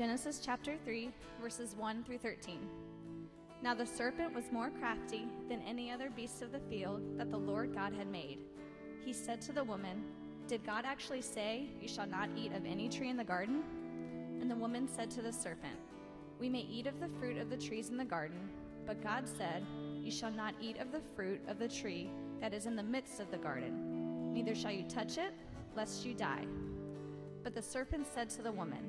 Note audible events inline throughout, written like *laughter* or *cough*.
Genesis chapter 3, verses 1 through 13. Now the serpent was more crafty than any other beast of the field that the Lord God had made. He said to the woman, Did God actually say, You shall not eat of any tree in the garden? And the woman said to the serpent, We may eat of the fruit of the trees in the garden, but God said, You shall not eat of the fruit of the tree that is in the midst of the garden, neither shall you touch it, lest you die. But the serpent said to the woman,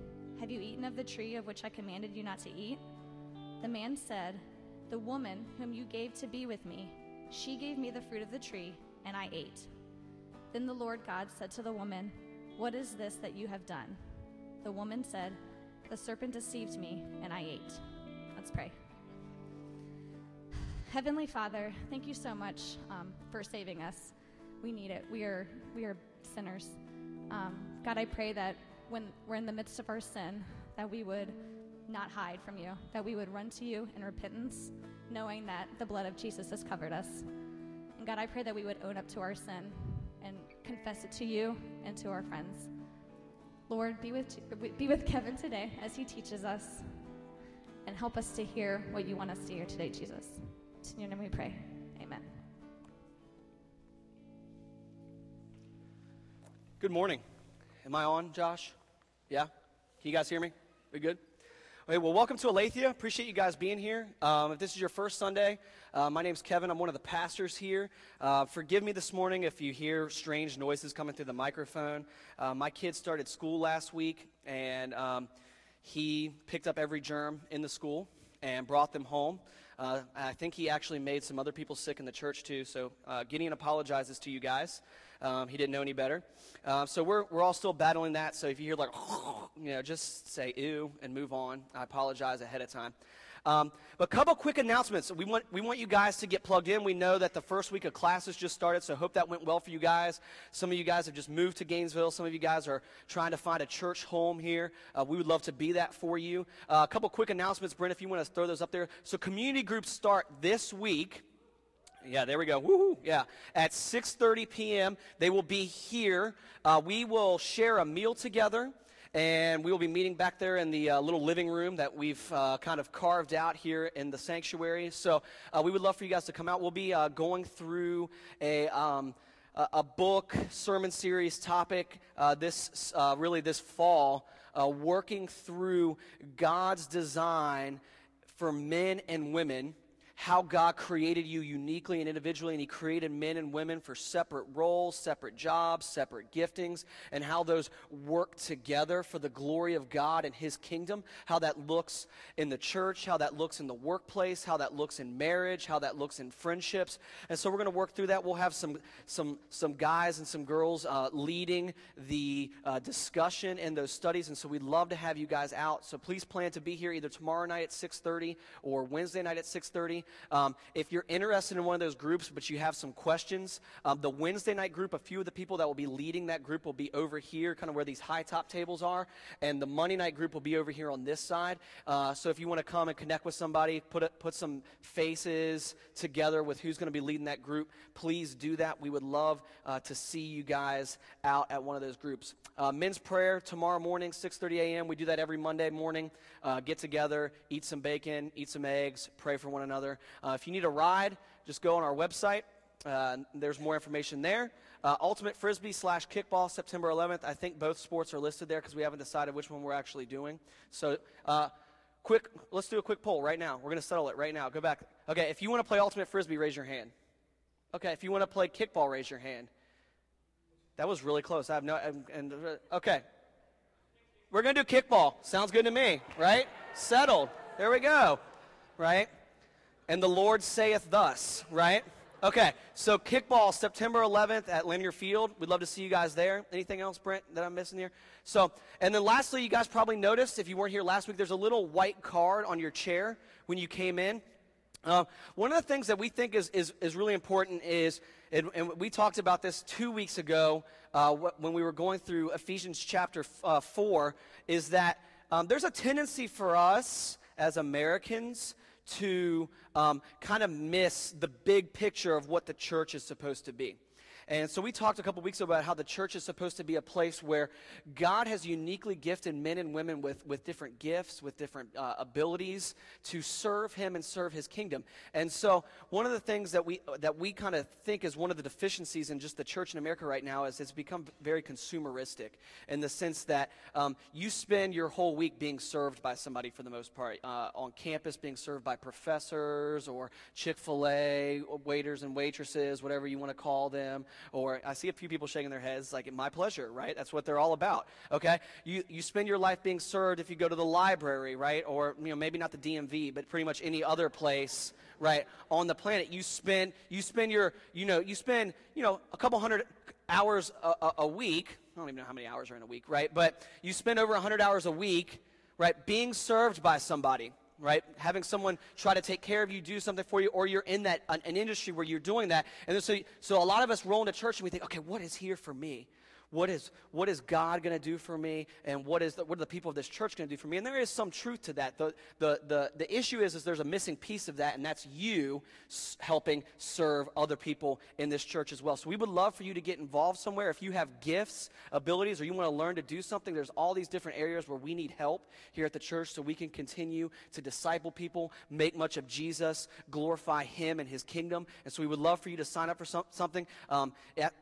Have you eaten of the tree of which I commanded you not to eat? The man said, The woman whom you gave to be with me, she gave me the fruit of the tree, and I ate. Then the Lord God said to the woman, What is this that you have done? The woman said, The serpent deceived me, and I ate. Let's pray. Heavenly Father, thank you so much um, for saving us. We need it. We are we are sinners. Um, God, I pray that when we're in the midst of our sin, that we would not hide from you, that we would run to you in repentance, knowing that the blood of Jesus has covered us. And God, I pray that we would own up to our sin and confess it to you and to our friends. Lord, be with be with Kevin today as he teaches us, and help us to hear what you want us to hear today, Jesus. It's in your name we pray. Amen. Good morning. Am I on, Josh? Yeah? Can you guys hear me? We good? Okay, well, welcome to Aletheia. Appreciate you guys being here. Um, if this is your first Sunday, uh, my name's Kevin. I'm one of the pastors here. Uh, forgive me this morning if you hear strange noises coming through the microphone. Uh, my kid started school last week, and um, he picked up every germ in the school and brought them home. Uh, I think he actually made some other people sick in the church too. So uh, Gideon apologizes to you guys. Um, he didn't know any better. Uh, so we're, we're all still battling that. So if you hear like, you know, just say ew and move on. I apologize ahead of time. Um, but a couple quick announcements. We want, we want you guys to get plugged in. We know that the first week of classes just started, so hope that went well for you guys. Some of you guys have just moved to Gainesville. Some of you guys are trying to find a church home here. Uh, we would love to be that for you. Uh, a couple quick announcements, Brent, if you want to throw those up there. So community groups start this week. Yeah, there we go. Woohoo! Yeah, at 6:30 p.m. they will be here. Uh, we will share a meal together, and we will be meeting back there in the uh, little living room that we've uh, kind of carved out here in the sanctuary. So uh, we would love for you guys to come out. We'll be uh, going through a. Um, a book sermon series topic uh, this really this fall working through god's design for men and women how God created you uniquely and individually, and He created men and women for separate roles, separate jobs, separate giftings, and how those work together for the glory of God and His kingdom. How that looks in the church, how that looks in the workplace, how that looks in marriage, how that looks in friendships. And so we're going to work through that. We'll have some some some guys and some girls uh, leading the uh, discussion and those studies, and so we'd love to have you guys out. So please plan to be here either tomorrow night at 6:30 or Wednesday night at 6:30. Um, if you're interested in one of those groups, but you have some questions, um, the Wednesday night group, a few of the people that will be leading that group will be over here, kind of where these high top tables are, and the Monday night group will be over here on this side. Uh, so if you want to come and connect with somebody, put a, put some faces together with who's going to be leading that group, please do that. We would love uh, to see you guys out at one of those groups. Uh, men's prayer tomorrow morning, 6:30 a.m. We do that every Monday morning. Uh, get together, eat some bacon, eat some eggs, pray for one another. Uh, if you need a ride, just go on our website. Uh, there's more information there. Uh, Ultimate Frisbee slash kickball, September 11th. I think both sports are listed there because we haven't decided which one we're actually doing. So uh, quick, let's do a quick poll right now. We're going to settle it right now. Go back. Okay, if you want to play ultimate frisbee, raise your hand. Okay, if you want to play kickball, raise your hand. That was really close. I have no. And, and okay, we're going to do kickball. Sounds good to me, right? Settled. There we go, right? And the Lord saith thus, right? Okay, so kickball, September 11th at Linear Field. We'd love to see you guys there. Anything else, Brent, that I'm missing here? So, and then lastly, you guys probably noticed, if you weren't here last week, there's a little white card on your chair when you came in. Uh, one of the things that we think is, is, is really important is, and, and, we talked about this two weeks ago uh, when we were going through Ephesians chapter uh, 4, is that um, there's a tendency for us as Americans to um, kind of miss the big picture of what the church is supposed to be. And so we talked a couple weeks ago about how the church is supposed to be a place where God has uniquely gifted men and women with, with different gifts, with different uh, abilities to serve Him and serve His kingdom. And so one of the things that we, that we kind of think is one of the deficiencies in just the church in America right now is it's become very consumeristic in the sense that um, you spend your whole week being served by somebody for the most part, uh, on campus being served by professors or Chick fil A waiters and waitresses, whatever you want to call them, or I see a few people shaking their heads like, my pleasure, right? That's what they're all about, okay? You, you spend your life being served if you go to the library, right? Or, you know, maybe not the DMV, but pretty much any other place, right, on the planet. You spend, you spend your, you know, you spend, you know, a couple hundred hours a, a, a week. I don't even know how many hours are in a week, right? But you spend over 100 hours a week, right, being served by somebody right? Having someone try to take care of you, do something for you, or you're in that an, an industry where you're doing that. And so, so a lot of us roll into church and we think, okay, what is here for me? What is, what is God going to do for me and what, is the, what are the people of this church going to do for me? And there is some truth to that. The, the, the, the issue is, is there's a missing piece of that, and that's you helping serve other people in this church as well. So we would love for you to get involved somewhere. If you have gifts, abilities, or you want to learn to do something, there's all these different areas where we need help here at the church so we can continue to disciple people, make much of Jesus, glorify Him and His kingdom. And so we would love for you to sign up for some, something. Um,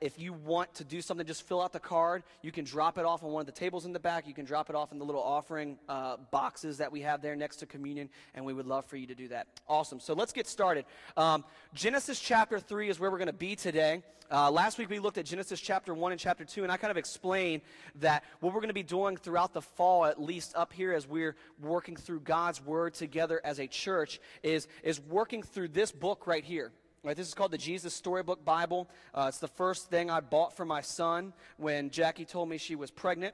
if you want to do something, just fill out the the card. You can drop it off on one of the tables in the back. You can drop it off in the little offering uh, boxes that we have there next to communion, and we would love for you to do that. Awesome. So let's get started. Um, Genesis chapter 3 is where we're going to be today. Uh, last week we looked at Genesis chapter 1 and chapter 2, and I kind of explained that what we're going to be doing throughout the fall, at least up here as we're working through God's Word together as a church, is, is working through this book right here. Right, this is called the Jesus Storybook Bible. Uh, it's the first thing I bought for my son when Jackie told me she was pregnant.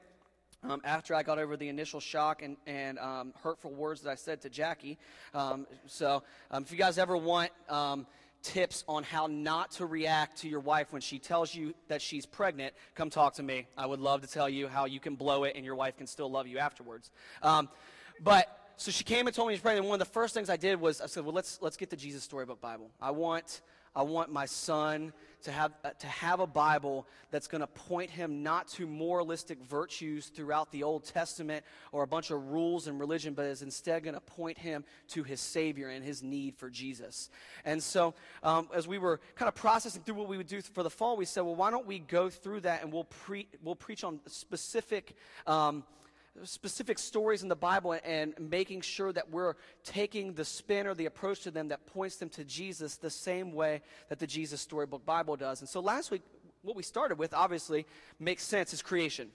Um, after I got over the initial shock and, and um, hurtful words that I said to Jackie. Um, so, um, if you guys ever want um, tips on how not to react to your wife when she tells you that she's pregnant, come talk to me. I would love to tell you how you can blow it and your wife can still love you afterwards. Um, but so she came and told me she's pregnant. And one of the first things I did was I said, well, let's, let's get the Jesus Storybook Bible. I want, I want my son to have, uh, to have a Bible that's going to point him not to moralistic virtues throughout the Old Testament or a bunch of rules and religion, but is instead going to point him to his Savior and his need for Jesus. And so, um, as we were kind of processing through what we would do for the fall, we said, well, why don't we go through that and we'll, pre- we'll preach on specific. Um, specific stories in the Bible and making sure that we're taking the spin or the approach to them that points them to Jesus the same way that the Jesus Storybook Bible does. And so last week, what we started with obviously makes sense is creation.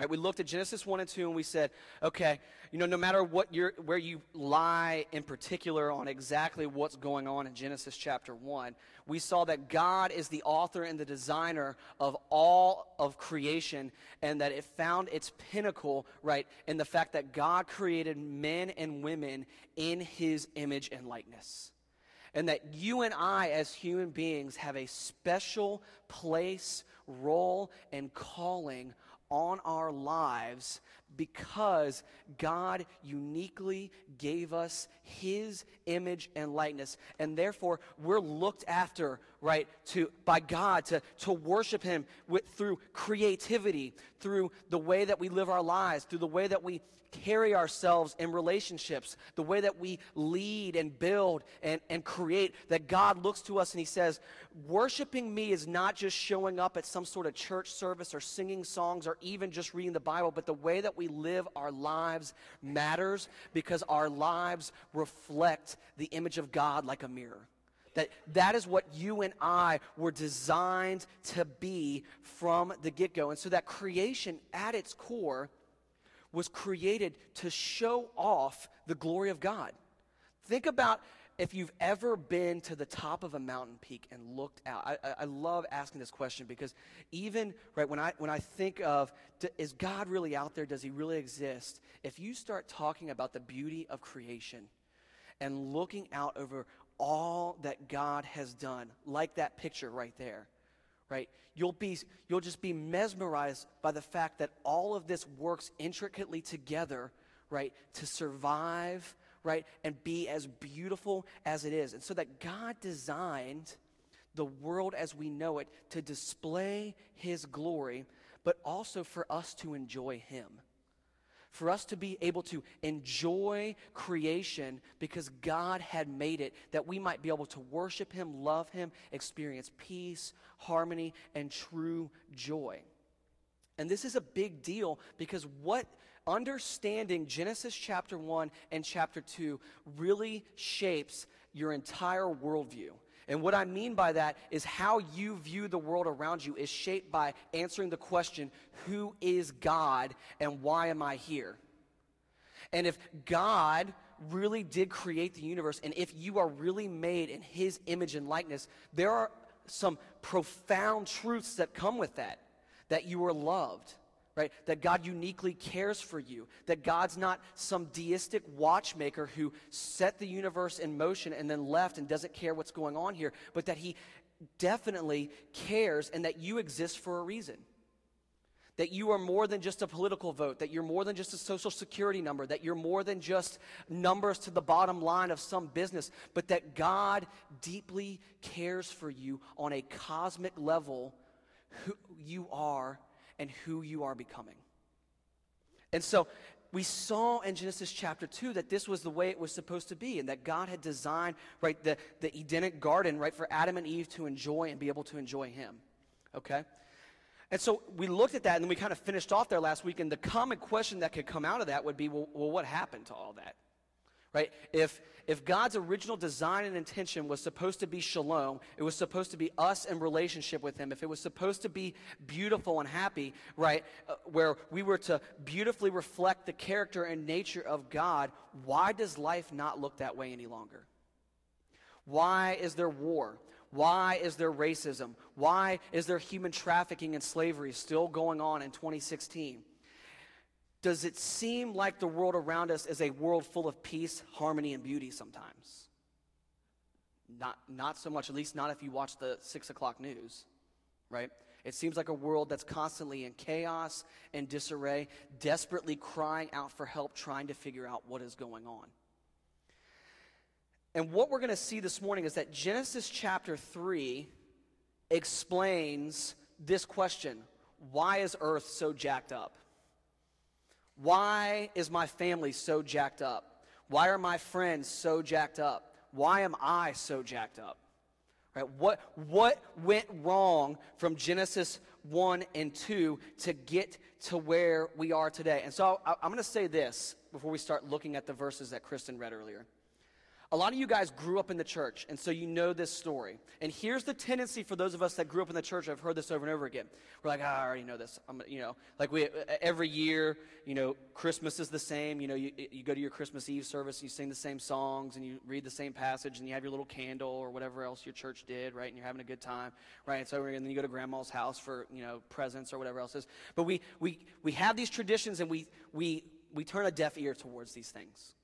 Right, we looked at Genesis 1 and 2 and we said, okay, you know, no matter what you're, where you lie in particular on exactly what's going on in Genesis chapter 1, we saw that God is the author and the designer of all of creation and that it found its pinnacle, right, in the fact that God created men and women in his image and likeness. And that you and I, as human beings, have a special place, role, and calling on our lives because God uniquely gave us His image and likeness. And therefore, we're looked after right, to, by God, to, to worship Him with, through creativity, through the way that we live our lives, through the way that we carry ourselves in relationships, the way that we lead and build and, and create, that God looks to us and He says, Worshiping me is not just showing up at some sort of church service or singing songs or even just reading the Bible, but the way that we live our lives matters because our lives reflect the image of God like a mirror. That that is what you and I were designed to be from the get-go. And so that creation at its core was created to show off the glory of God. Think about if you've ever been to the top of a mountain peak and looked out. I, I, love asking this question because even right when I when I think of is God really out there? Does He really exist? If you start talking about the beauty of creation and looking out over all that God has done, like that picture right there, right? You'll, be, you'll just be mesmerized by the fact that all of this works intricately together, right, to survive, right, and be as beautiful as it is. And so that God designed the world as we know it to display His glory, but also for us to enjoy Him for us to be able to enjoy creation because God had made it, that we might be able to worship Him, love Him, experience peace, harmony, and true joy. And this is a big deal because what understanding Genesis chapter 1 and chapter 2 really shapes your entire worldview. And what I mean by that is how you view the world around you is shaped by answering the question, Who is God and why am I here? And if God really did create the universe, and if you are really made in His image and likeness, there are some profound truths that come with that. That you are loved, right? That God uniquely cares for you. That God's not some deistic watchmaker who set the universe in motion and then left and doesn't care what's going on here, but that He definitely cares and that you exist for a reason. That you are more than just a political vote, that you're more than just a social security number, that you're more than just numbers to the bottom line of some business, but that God deeply cares for you on a cosmic level who you are and who you are becoming. And so we saw in Genesis chapter 2 that this was the way it was supposed to be and that God had designed, right, the, the Edenic garden, right, for Adam and Eve to enjoy and be able to enjoy Him. Okay? And so we looked at that and we kind of finished off there last week. And the common question that could come out of that would be well, well what happened to all that? Right? If, if God's original design and intention was supposed to be shalom, it was supposed to be us in relationship with Him, if it was supposed to be beautiful and happy, right, uh, where we were to beautifully reflect the character and nature of God, why does life not look that way any longer? Why is there war? Why is there racism? Why is there human trafficking and slavery still going on in 2016? Does it seem like the world around us is a world full of peace, harmony, and beauty sometimes? Not, not so much, at least not if you watch the six o'clock news, right? It seems like a world that's constantly in chaos and disarray, desperately crying out for help, trying to figure out what is going on. And what we're going to see this morning is that Genesis chapter 3 explains this question why is earth so jacked up? Why is my family so jacked up? Why are my friends so jacked up? Why am I so jacked up? Right? What, what went wrong from Genesis 1 and 2 to get to where we are today? And so I, I'm going to say this before we start looking at the verses that Kristen read earlier. A lot of you guys grew up in the church, and so you know this story. And here's the tendency for those of us that grew up in the church. I've heard this over and over again. We're like, oh, I already know this. I'm, you know, like we every year, you know, Christmas is the same. You know, you, you go to your Christmas Eve service, and you sing the same songs, and you read the same passage, and you have your little candle or whatever else your church did, right? And you're having a good time, right? And so, and then you go to grandma's house for you know presents or whatever else is. But we we we have these traditions, and we we we turn a deaf ear towards these things.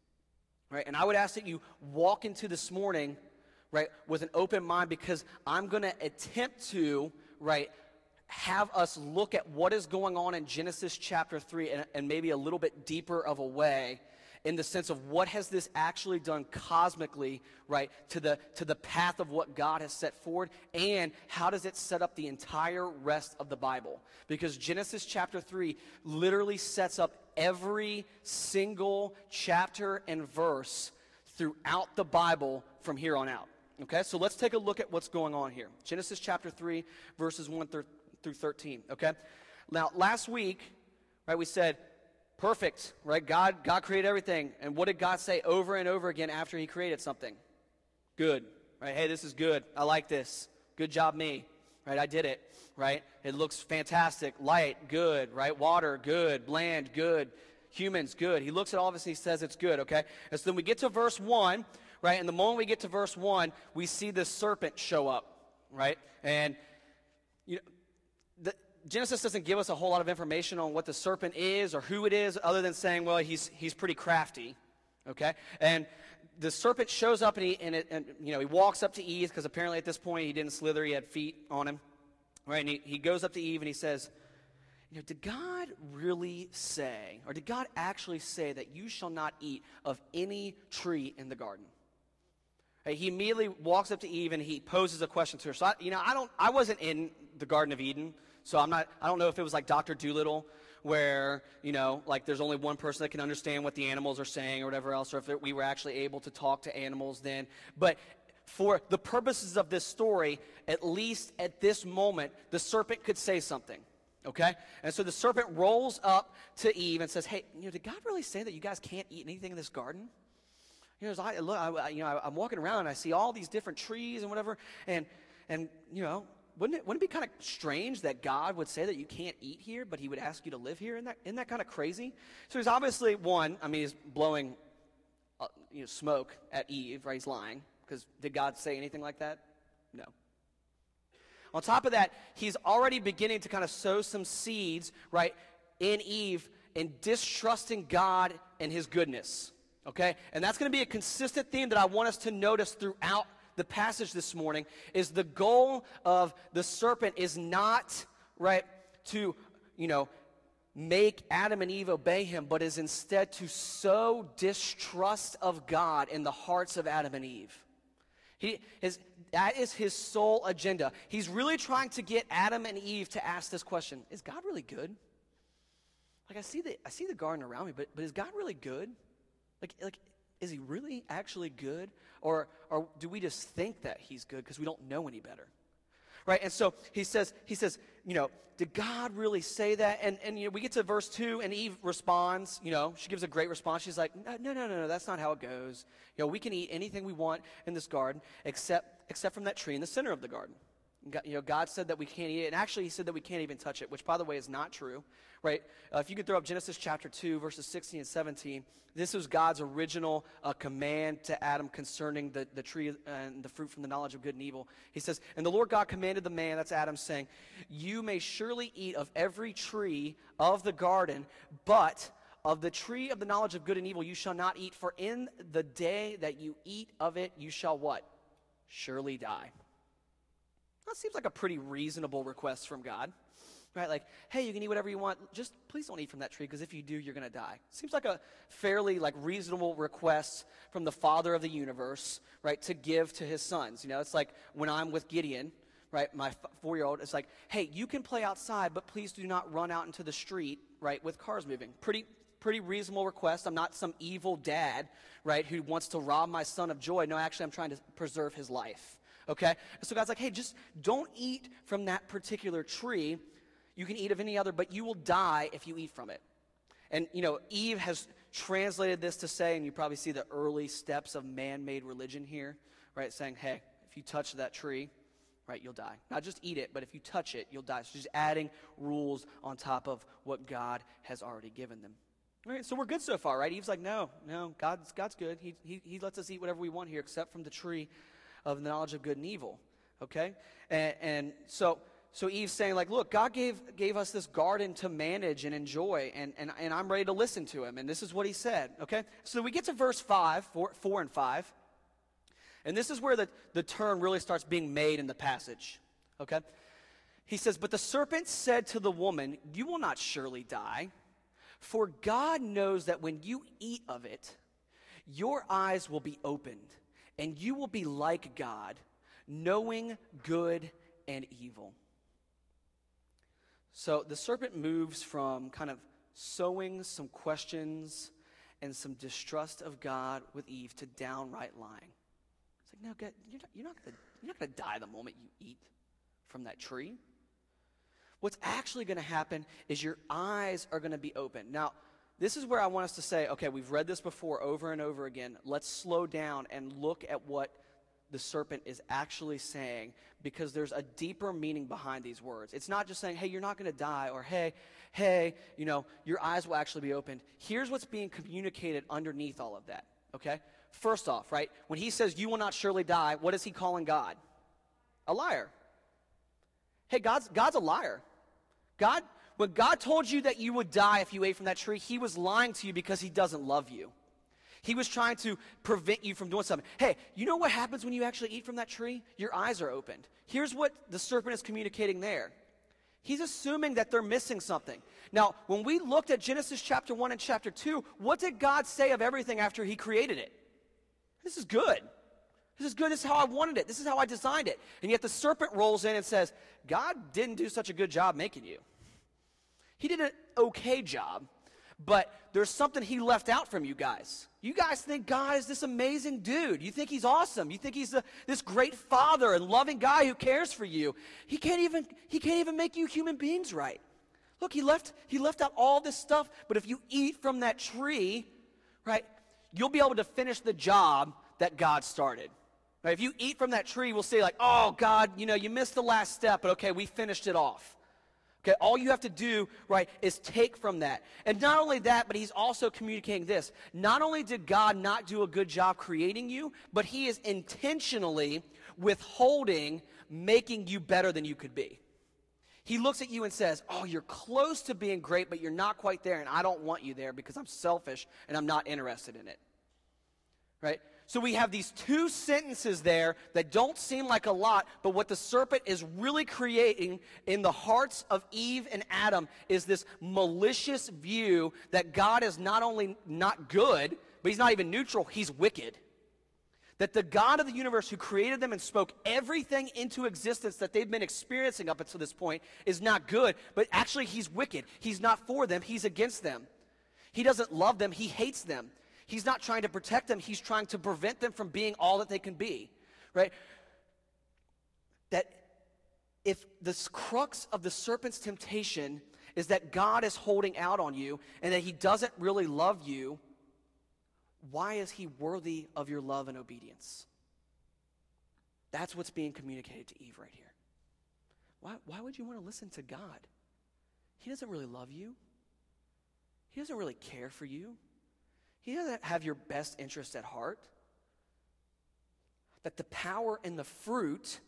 Right? And I would ask that you walk into this morning, right, with an open mind because I'm going to attempt to, right, have us look at what is going on in Genesis chapter 3 and, and maybe a little bit deeper of a way in the sense of what has this actually done cosmically, right, to the, to the path of what God has set forward, and how does it set up the entire rest of the Bible? Because Genesis chapter 3 literally sets up every single chapter and verse throughout the Bible from here on out. Okay, so let's take a look at what's going on here. Genesis chapter 3, verses 1 through 13. Okay, now last week, right, we said perfect, right? God, God created everything. And what did God say over and over again after he created something? Good, right? Hey, this is good. I like this. Good job, me, right? I did it, right? It looks fantastic. Light, good, right? Water, good. Land, good. Humans, good. He looks at all of this and he says it's good, okay? And so then we get to verse 1, right? And the moment we get to verse 1, we see the serpent show up, right? And you know, the, Genesis doesn't give us a whole lot of information on what the serpent is or who it is, other than saying, well, he's, he's pretty crafty. Okay? And the serpent shows up and, he, and, it, and you know, he walks up to Eve because apparently at this point he didn't slither, he had feet on him. Right? And he, he goes up to Eve and he says, you know, did God really say, or did God actually say that you shall not eat of any tree in the garden? Right? He immediately walks up to Eve and he poses a question to her. So, I, you know, I, don't, I wasn't in the Garden of Eden. So I'm not, I don't know if it was like Dr. Dolittle, where, you know, like there's only one person that can understand what the animals are saying or whatever else, or if we were actually able to talk to animals then. But for the purposes of this story, at least at this moment, the serpent could say something. Okay? And so the serpent rolls up to Eve and says, Hey, you know, did God really say that you guys can't eat anything in this garden? You know, I, look, I, you know, I'm walking around and I see all these different trees and whatever, and, and you know, wouldn't it, wouldn't it be kind of strange that God would say that you can't eat here, but he would ask you to live here? Isn't that, isn't that kind of crazy? So he's obviously, one, I mean, he's blowing uh, you know, smoke at Eve, right? He's lying. Because did God say anything like that? No. On top of that, he's already beginning to kind of sow some seeds, right, in Eve in distrusting God and his goodness. Okay? And that's going to be a consistent theme that I want us to notice throughout the passage this morning is the goal of the serpent is not, right, to, you know, make Adam and Eve obey him, but is instead to sow distrust of God in the hearts of Adam and Eve. He, his, that is his sole agenda. He's really trying to get Adam and Eve to ask this question Is God really good? Like, I see the, I see the garden around me, but, but is God really good? Like, like is he really actually good? Or, or do we just think that he's good because we don't know any better? Right? And so he says, he says, you know, did God really say that? And, and you know, we get to verse 2, and Eve responds, you know, she gives a great response. She's like, no, no, no, no, that's not how it goes. You know, we can eat anything we want in this garden except, except from that tree in the center of the garden. You know, God said that we can't eat it, and actually, He said that we can't even touch it, which, by the way, is not true, right? Uh, if you could throw up Genesis chapter 2, verses 16 and 17, this was God's original uh, command to Adam concerning the, the tree and the fruit from the knowledge of good and evil. He says, And the Lord God commanded the man, that's Adam, saying, You may surely eat of every tree of the garden, but of the tree of the knowledge of good and evil you shall not eat, for in the day that you eat of it, you shall what? Surely die. That seems like a pretty reasonable request from God. Right? Like, hey, you can eat whatever you want. Just please don't eat from that tree because if you do, you're going to die. Seems like a fairly like reasonable request from the father of the universe, right, to give to his sons. You know, it's like when I'm with Gideon, right, my four year old, it's like, hey, you can play outside, but please do not run out into the street, right, with cars moving. Pretty, pretty reasonable request. I'm not some evil dad, right, who wants to rob my son of joy. No, actually, I'm trying to preserve his life okay? So God's like, hey, just don't eat from that particular tree. You can eat of any other, but you will die if you eat from it. And, you know, Eve has translated this to say, and you probably see the early steps of man made religion here, right? Saying, hey, if you touch that tree, right, you'll die. Not just eat it, but if you touch it, you'll die. So just adding rules on top of what God has already given them. All right, so we're good so far, right? Eve's like, no, no, God's, God's good. He, he, he lets us eat whatever we want here except from the tree of the knowledge of good and evil. Okay? And, and so, so Eve's saying, like, look, God gave, gave us this garden to manage and enjoy, and, and, and I'm ready to listen to him. And this is what he said. Okay? So we get to verse 5, 4, four and 5. And this is where the, the turn really starts being made in the passage. Okay? He says, But the serpent said to the woman, You will not surely die, for God knows that when you eat of it, your eyes will be opened, and you will be like God, knowing good and evil. So the serpent moves from kind of sowing some questions and some distrust of God with Eve to downright lying. It's like, no, God, you're not, you're not gonna, you're not going to die the moment you eat from that tree. What's actually going to happen is your eyes are going to be open. Now, this is where I want us to say, okay, we've read this before over and over again. Let's slow down and look at what the serpent is actually saying because there's a deeper meaning behind these words. It's not just saying, hey, you're not going to die, or hey, hey, you know, your eyes will actually be opened. Here's what's being communicated underneath all of that, okay? First off, right, when he says, you will not surely die, what is he calling God? A liar. Hey, God's, God's a liar. God, when God told you that you would die if you ate from that tree, he was lying to you because he doesn't love you. He was trying to prevent you from doing something. Hey, you know what happens when you actually eat from that tree? Your eyes are opened. Here's what the serpent is communicating there. He's assuming that they're missing something. Now, when we looked at Genesis chapter 1 and chapter 2, what did God say of everything after he created it? This is good. This is good. This is how I wanted it. This is how I designed it. And yet the serpent rolls in and says, God didn't do such a good job making you. He did an okay job, but there's something he left out from you guys. You guys think God is this amazing dude. You think he's awesome. You think he's a, this great father and loving guy who cares for you. He can't even he can't even make you human beings right. Look, he left he left out all this stuff, but if you eat from that tree, right, you'll be able to finish the job that God started. Right? If you eat from that tree, we'll say like, "Oh God, you know, you missed the last step, but okay, we finished it off." Okay, all you have to do, right, is take from that. And not only that, but he's also communicating this. Not only did God not do a good job creating you, but he is intentionally withholding making you better than you could be. He looks at you and says, Oh, you're close to being great, but you're not quite there, and I don't want you there because I'm selfish and I'm not interested in it. Right? So we have these two sentences there that don't seem like a lot, but what the serpent is really creating in the hearts of Eve and Adam is this malicious view that God is not only not good, but he's not even neutral, he's wicked. That the God of the universe who created them and spoke everything into existence that they've been experiencing up until this point is not good, but actually he's wicked. He's not for them, he's against them. He doesn't love them, he hates them. He's not trying to protect them, he's trying to prevent them from being all that they can be, right? That if the crux of the serpent's temptation is that God is holding out on you and that he doesn't really love you, why is he worthy of your love and obedience? That's what's being communicated to Eve right here. Why, why would you want to listen to God? He doesn't really love you. He doesn't really care for you. He doesn't have your best interest at heart. That the power and the fruit,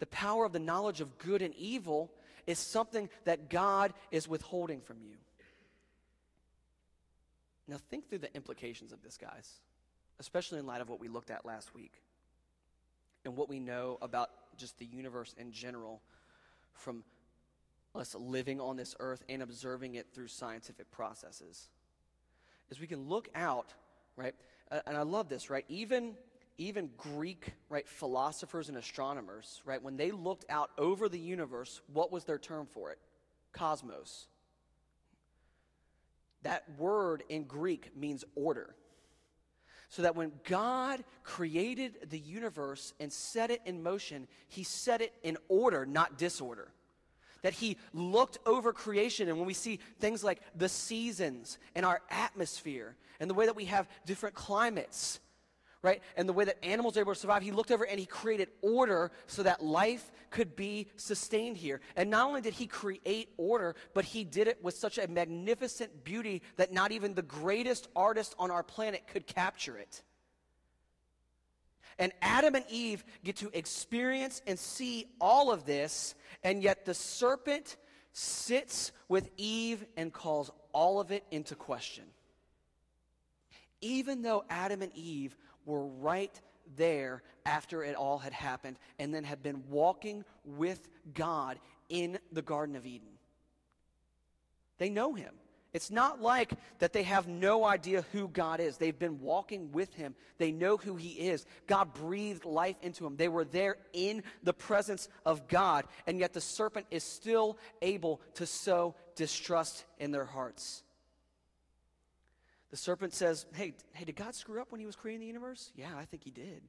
the power of the knowledge of good and evil, is something that God is withholding from you. Now, think through the implications of this, guys, especially in light of what we looked at last week and what we know about just the universe in general from us living on this earth and observing it through scientific processes is we can look out, right? And I love this, right? Even even Greek, right, philosophers and astronomers, right, when they looked out over the universe, what was their term for it? Cosmos. That word in Greek means order. So that when God created the universe and set it in motion, he set it in order, not disorder that he looked over creation. And when we see things like the seasons and our atmosphere and the way that we have different climates, right? And the way that animals are able to survive, he looked over and he created order so that life could be sustained here. And not only did he create order, but he did it with such a magnificent beauty that not even the greatest artist on our planet could capture it. And Adam and Eve get to experience and see all of this, and yet the serpent sits with Eve and calls all of it into question. Even though Adam and Eve were right there after it all had happened and then had been walking with God in the Garden of Eden. They know him. It's not like that they have no idea who God is. They've been walking with Him, they know who He is. God breathed life into Him. They were there in the presence of God, and yet the serpent is still able to sow distrust in their hearts. The serpent says, Hey, hey, did God screw up when He was creating the universe? Yeah, I think He did.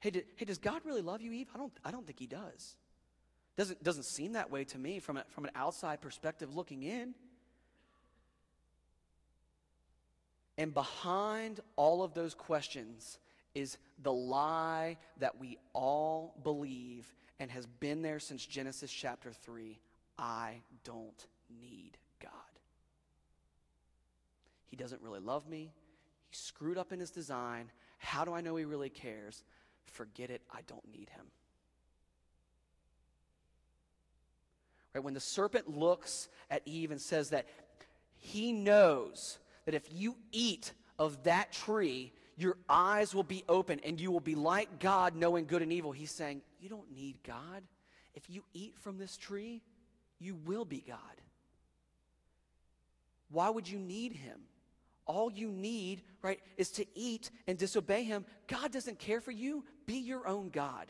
Hey, did, hey does God really love you, Eve? I don't, I don't think He does. Doesn't, doesn't seem that way to me from, a, from an outside perspective looking in. And behind all of those questions is the lie that we all believe and has been there since Genesis chapter 3 I don't need God. He doesn't really love me. He screwed up in his design. How do I know he really cares? Forget it. I don't need him. Right? When the serpent looks at Eve and says that he knows that if you eat of that tree, your eyes will be open and you will be like God, knowing good and evil. He's saying, You don't need God. If you eat from this tree, you will be God. Why would you need Him? All you need, right, is to eat and disobey Him. God doesn't care for you. Be your own God.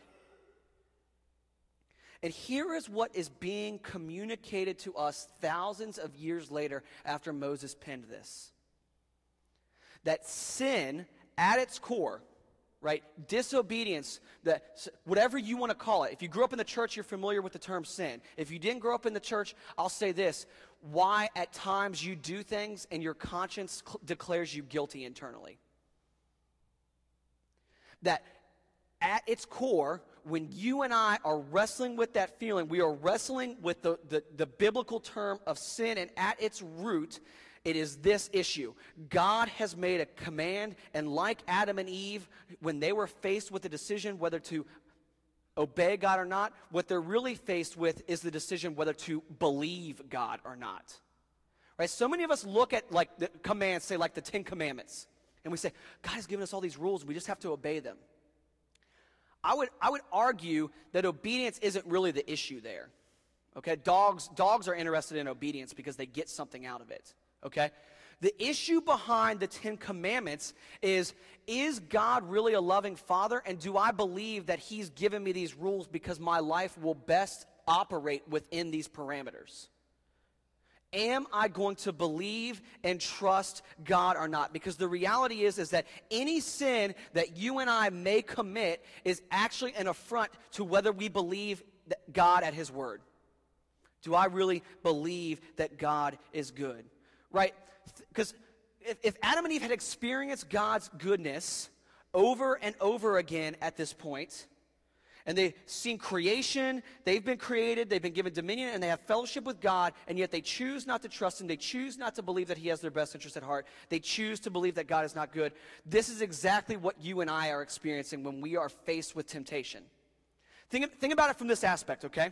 And here is what is being communicated to us thousands of years later after Moses penned this that sin at its core, right? Disobedience, that whatever you want to call it. If you grew up in the church, you're familiar with the term sin. If you didn't grow up in the church, I'll say this: why at times you do things and your conscience cl- declares you guilty internally. That at its core, when you and I are wrestling with that feeling, we are wrestling with the, the, the biblical term of sin, and at its root, it is this issue. God has made a command, and like Adam and Eve, when they were faced with the decision whether to obey God or not, what they're really faced with is the decision whether to believe God or not. Right? So many of us look at like the commands, say like the Ten Commandments, and we say, God has given us all these rules, we just have to obey them. I would, I would argue that obedience isn't really the issue there. Okay, dogs, dogs are interested in obedience because they get something out of it okay? The issue behind the Ten Commandments is Is God really a loving Father? And do I believe that He's given me these rules because my life will best operate within these parameters? Am I going to believe and trust God or not? Because the reality is, is that any sin that you and I may commit is actually an affront to whether we believe God at His word. Do I really believe that God is good? Right? Because if, if Adam and Eve had experienced God's goodness over and over again at this point, and they've seen creation, they've been created, they've been given dominion, and they have fellowship with God, and yet they choose not to trust Him. They choose not to believe that He has their best interest at heart. They choose to believe that God is not good. This is exactly what you and I are experiencing when we are faced with temptation. Think, think about it from this aspect, okay?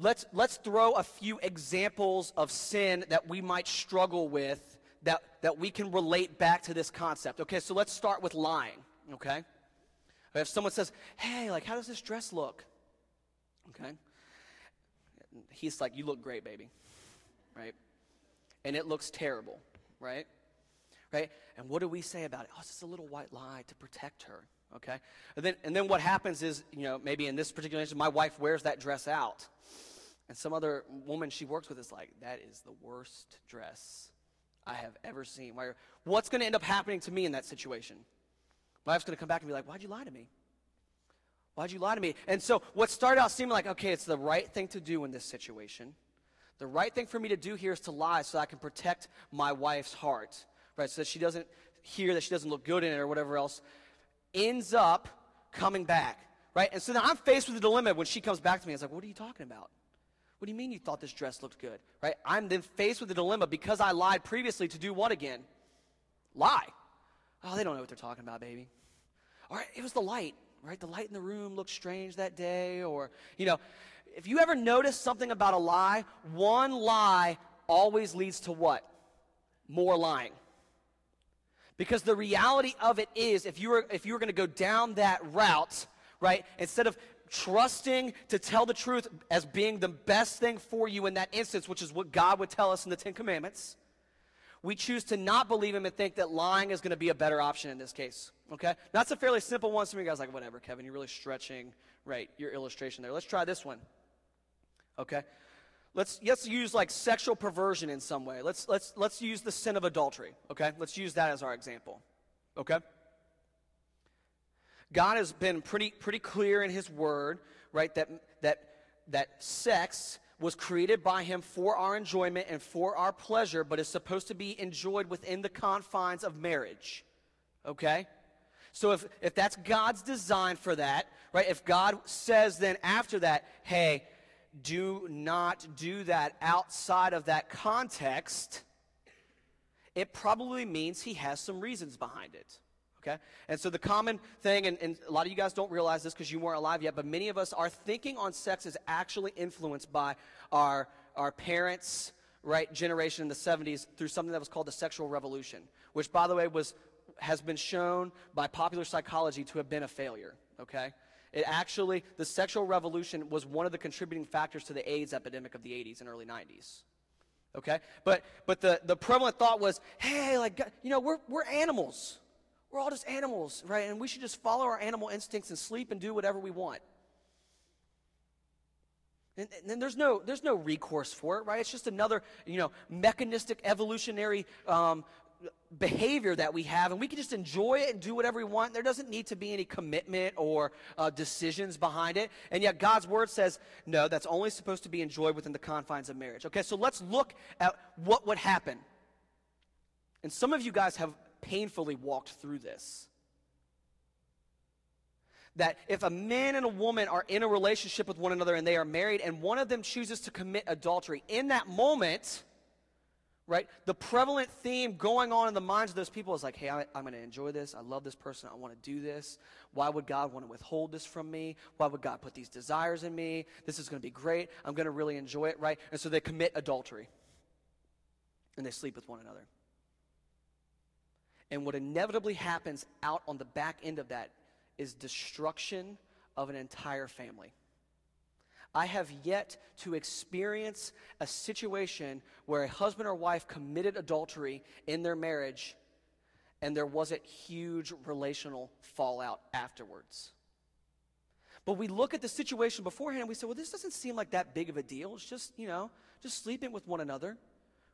Let's, let's throw a few examples of sin that we might struggle with that, that we can relate back to this concept. Okay, so let's start with lying, okay? If someone says, hey, like, how does this dress look? Okay? He's like, you look great, baby, right? And it looks terrible, right? Right? And what do we say about it? Oh, it's just a little white lie to protect her, okay? And then, and then what happens is, you know, maybe in this particular instance, my wife wears that dress out and some other woman she works with is like, that is the worst dress I have ever seen. What's going to end up happening to me in that situation? My wife's going to come back and be like, why'd you lie to me? Why'd you lie to me? And so what started out seeming like, okay, it's the right thing to do in this situation. The right thing for me to do here is to lie so I can protect my wife's heart, right? So that she doesn't hear that she doesn't look good in it or whatever else, ends up coming back, right? And so now I'm faced with a dilemma when she comes back to me. It's like, what are you talking about? What do you mean you thought this dress looked good? Right? I'm then faced with a dilemma because I lied previously to do what again? Lie. Oh, they don't know what they're talking about, baby. All right, it was the light, right? The light in the room looked strange that day. Or, you know, if you ever notice something about a lie, one lie always leads to what? More lying. Because the reality of it is, if you were, if you were going to go down that route, right, instead of trusting to tell the truth as being the best thing for you in that instance, which is what God would tell us in the Ten Commandments. We choose to not believe him and think that lying is going to be a better option in this case. Okay? That's a fairly simple one. Some of you guys like, whatever, Kevin, you're really stretching, right, your illustration there. Let's try this one. Okay? Let's, let's use like sexual perversion in some way. Let's, let's, let's use the sin of adultery. Okay? Let's use that as our example. Okay? God has been pretty, pretty clear in his word, right, that, that, that sex was created by him for our enjoyment and for our pleasure, but is supposed to be enjoyed within the confines of marriage. Okay? So if, if that's God's design for that, right, if God says then after that, hey, do not do that outside of that context, it probably means he has some reasons behind it. Okay? And so the common thing, and, and a lot of you guys don't realize this because you weren't alive yet, but many of us, our thinking on sex is actually influenced by our, our parents' right generation in the 70s through something that was called the sexual revolution, which, by the way, was, has been shown by popular psychology to have been a failure. Okay? It actually, the sexual revolution was one of the contributing factors to the AIDS epidemic of the 80s and early 90s. Okay? But, but the, the prevalent thought was, hey, like, you know, we're, we're animals. We're all just animals, right? And we should just follow our animal instincts and sleep and do whatever we want. And, and there's no there's no recourse for it, right? It's just another you know mechanistic evolutionary um, behavior that we have, and we can just enjoy it and do whatever we want. There doesn't need to be any commitment or uh, decisions behind it. And yet, God's word says, no, that's only supposed to be enjoyed within the confines of marriage. Okay, so let's look at what would happen. And some of you guys have painfully walked through this. That if a man and a woman are in a relationship with one another and they are married, and one of them chooses to commit adultery, in that moment, right, the prevalent theme going on in the minds of those people is like, hey, I, am going to enjoy this. I love this person. I want to do this. Why would God want to withhold this from me? Why would God put these desires in me? This is going to be great. I'm going to really enjoy it, right? And so they commit adultery and they sleep with one another. And what inevitably happens out on the back end of that is destruction of an entire family. I have yet to experience a situation where a husband or wife committed adultery in their marriage and there wasn't huge relational fallout afterwards. But we look at the situation beforehand and we say, well, this doesn't seem like that big of a deal. It's just, you know, just sleeping with one another.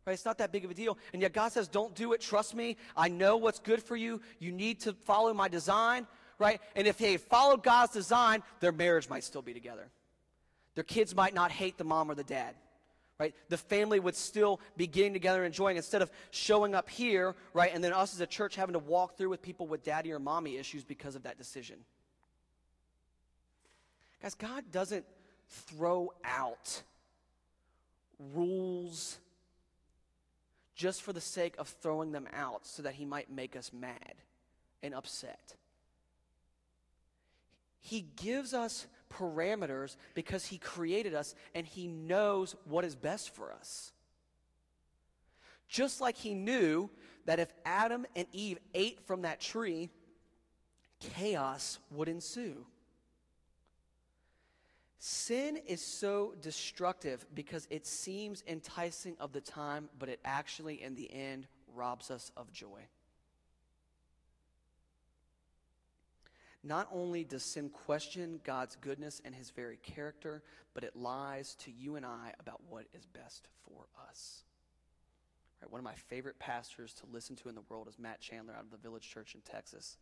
Right? It's not that big of a deal. And yet God says, don't do it. Trust me. I know what's good for you. You need to follow my design. Right? And if they followed God's design, their marriage might still be together. Their kids might not hate the mom or the dad. Right? The family would still be getting together and enjoying instead of showing up here, right? And then us as a church having to walk through with people with daddy or mommy issues because of that decision. Guys, God doesn't throw out rules just for the sake of throwing them out so that he might make us mad and upset. He gives us parameters because he created us and he knows what is best for us. Just like he knew that if Adam and Eve ate from that tree, chaos would ensue. Sin is so destructive because it seems enticing of the time, but it actually, in the end, robs us of joy. Not only does sin question God's goodness and his very character, but it lies to you and I about what is best for us. Right, one of my favorite pastors to listen to in the world is Matt Chandler out of the Village Church in Texas.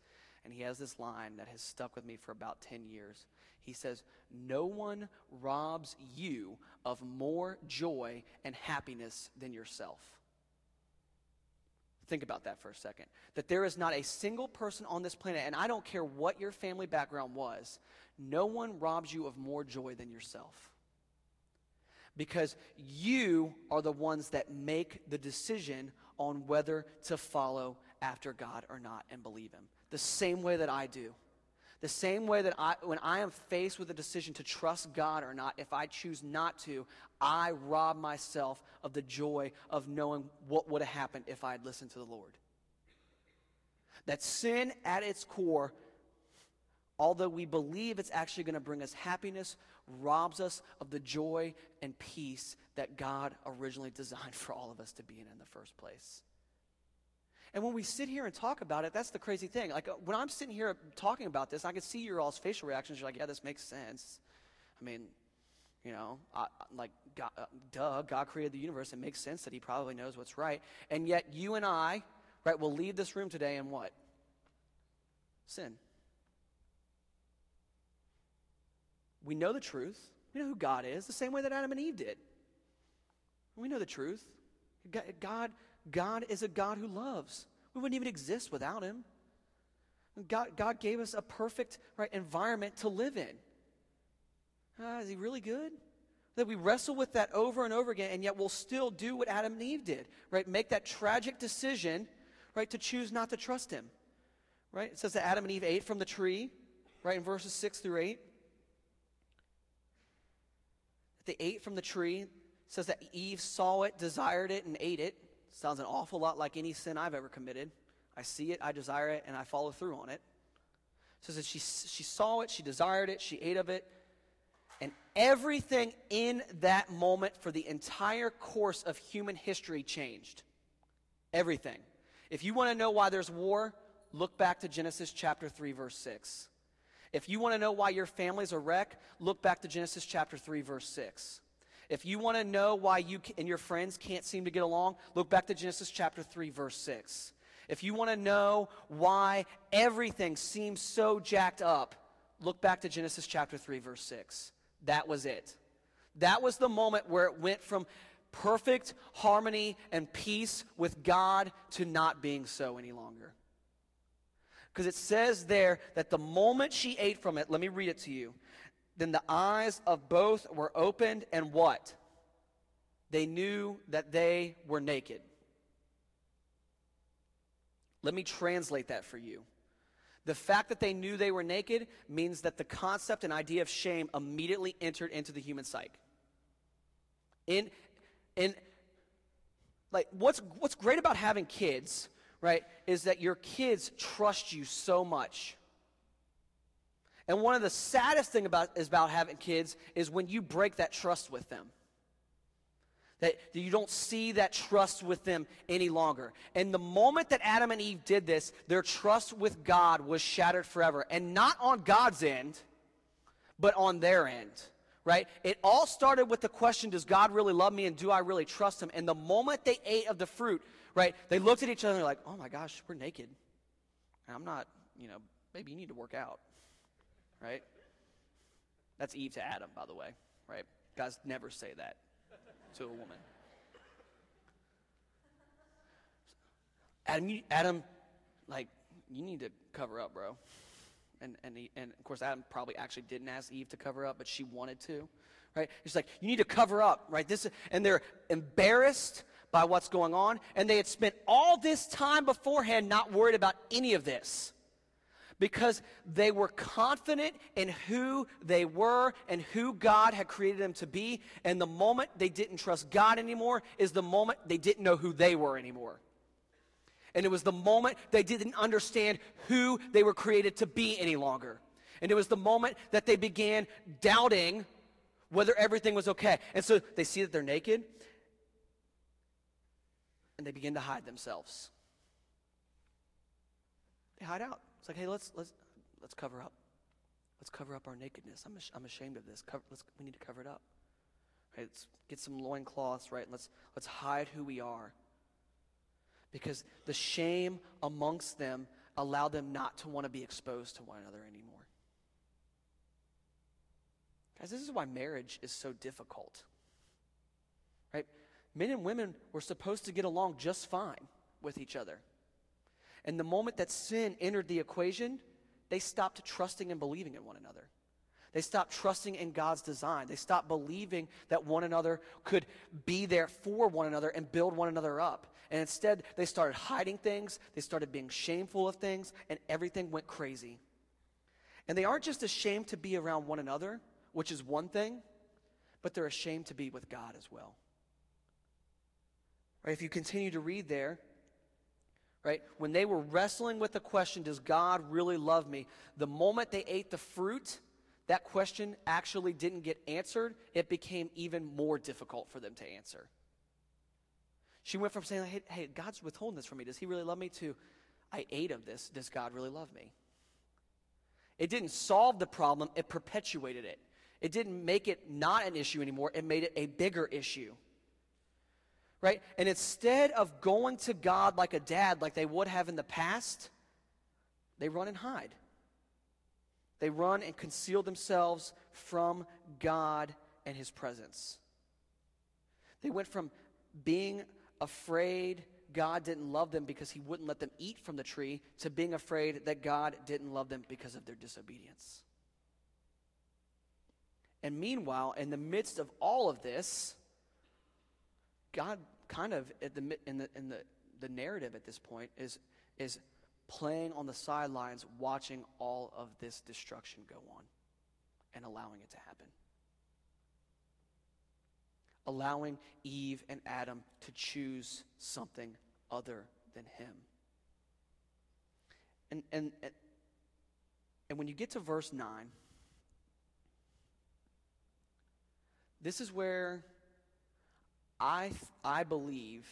And he has this line that has stuck with me for about 10 years. He says, No one robs you of more joy and happiness than yourself. Think about that for a second. That there is not a single person on this planet, and I don't care what your family background was, no one robs you of more joy than yourself. Because you are the ones that make the decision on whether to follow after God or not and believe Him. The same way that I do. The same way that I, when I am faced with a decision to trust God or not, if I choose not to, I rob myself of the joy of knowing what would have happened if I had listened to the Lord. That sin at its core although we believe it's actually going to bring us happiness, robs us of the joy and peace that God originally *laughs* designed for all of us to be in in the first place. And when we sit here and talk about it, that's the crazy thing. Like uh, when I'm sitting here talking about this, I can see your all's facial reactions. You're like, yeah, this makes sense. I mean, you know, I, like, God, uh, duh, God created the universe. It makes sense that He probably knows what's right. And yet, you and I, right, will leave this room today and what? Sin. We know the truth. We know who God is, the same way that Adam and Eve did. We know the truth. God, God is a God who loves. We wouldn't even exist without Him. God, God gave us a perfect right, environment to live in. Uh, is He really good? That we wrestle with that over and over again, and yet we'll still do what Adam and Eve did, right? Make that tragic decision, right, to choose not to trust Him, right? It says that Adam and Eve ate from the tree, right, in verses 6 through 8. They ate from the tree. It says that Eve saw it, desired it, and ate it. Sounds an awful lot like any sin I've ever committed. I see it, I desire it, and I follow through on it. it says she, she saw it, she desired it, she ate of it, and everything in that moment for the entire course of human history changed. Everything. If you want to know why there's war, look back to Genesis chapter 3, verse 6. If you want to know why your family's a wreck, look back to Genesis chapter 3, verse 6. If you want to know why you and your friends can't seem to get along, look back to Genesis chapter 3, verse 6. If you want to know why everything seems so jacked up, look back to Genesis chapter 3, verse 6. That was it. That was the moment where it went from perfect harmony and peace with God to not being so any longer. Because it says there that the moment she ate from it, let me read it to you. Then the eyes of both were opened, and what? They knew that they were naked. Let me translate that for you. The fact that they knew they were naked means that the concept and idea of shame immediately entered into the human psyche. In, in, like, what's, what's great about having kids, right, is that your kids trust you so much. And one of the saddest thing about is about having kids is when you break that trust with them. That you don't see that trust with them any longer. And the moment that Adam and Eve did this, their trust with God was shattered forever. And not on God's end, but on their end, right? It all started with the question Does God really love me and do I really trust him? And the moment they ate of the fruit, right, they looked at each other and they're like, Oh my gosh, we're naked. I'm not, you know, maybe you need to work out right? That's Eve to Adam, by the way, right? Guys never say that to a woman. Adam, you, Adam, like, you need to cover up, bro. And, and, he, and of course, Adam probably actually didn't ask Eve to cover up, but she wanted to, right? He's like, you need to cover up, right? This, and they're embarrassed by what's going on, and they had spent all this time beforehand not worried about any of this because they were confident in who they were and who God had created them to be. And the moment they didn't trust God anymore is the moment they didn't know who they were anymore. And it was the moment they didn't understand who they were created to be any longer. And it was the moment that they began doubting whether everything was okay. And so they see that they're naked and they begin to hide themselves. They hide out. It's like, hey, let's let's let's cover up. Let's cover up our nakedness. I'm, I'm ashamed of this. Cover, let's, we need to cover it up. Right? Let's get some loincloths, right? Let's let's hide who we are. Because the shame amongst them allowed them not to want to be exposed to one another anymore. Guys, this is why marriage is so difficult. Right? Men and women were supposed to get along just fine with each other. And the moment that sin entered the equation, they stopped trusting and believing in one another. They stopped trusting in God's design. They stopped believing that one another could be there for one another and build one another up. And instead, they started hiding things, they started being shameful of things, and everything went crazy. And they aren't just ashamed to be around one another, which is one thing, but they're ashamed to be with God as well. Right, if you continue to read there, right? When they were wrestling with the question, does God really love me? The moment they ate the fruit, that question actually didn't get answered. It became even more difficult for them to answer. She went from saying, hey, hey, God's withholding this from me. Does he really love me? to, I ate of this. Does God really love me? It didn't solve the problem, it perpetuated it. It didn't make it not an issue anymore, it made it a bigger issue right? And instead of going to God like a dad, like they would have in the past, they run and hide. They run and conceal themselves from God and His presence. They went from being afraid God didn't love them because He wouldn't let them eat from the tree to being afraid that God didn't love them because of their disobedience. And meanwhile, in the midst of all of this, God kind of at the, in, the, in the, the narrative at this point is, is playing on the sidelines, watching all of this destruction go on and allowing it to happen. Allowing Eve and Adam to choose something other than him. And, and, and when you get to verse 9, this is where I, I believe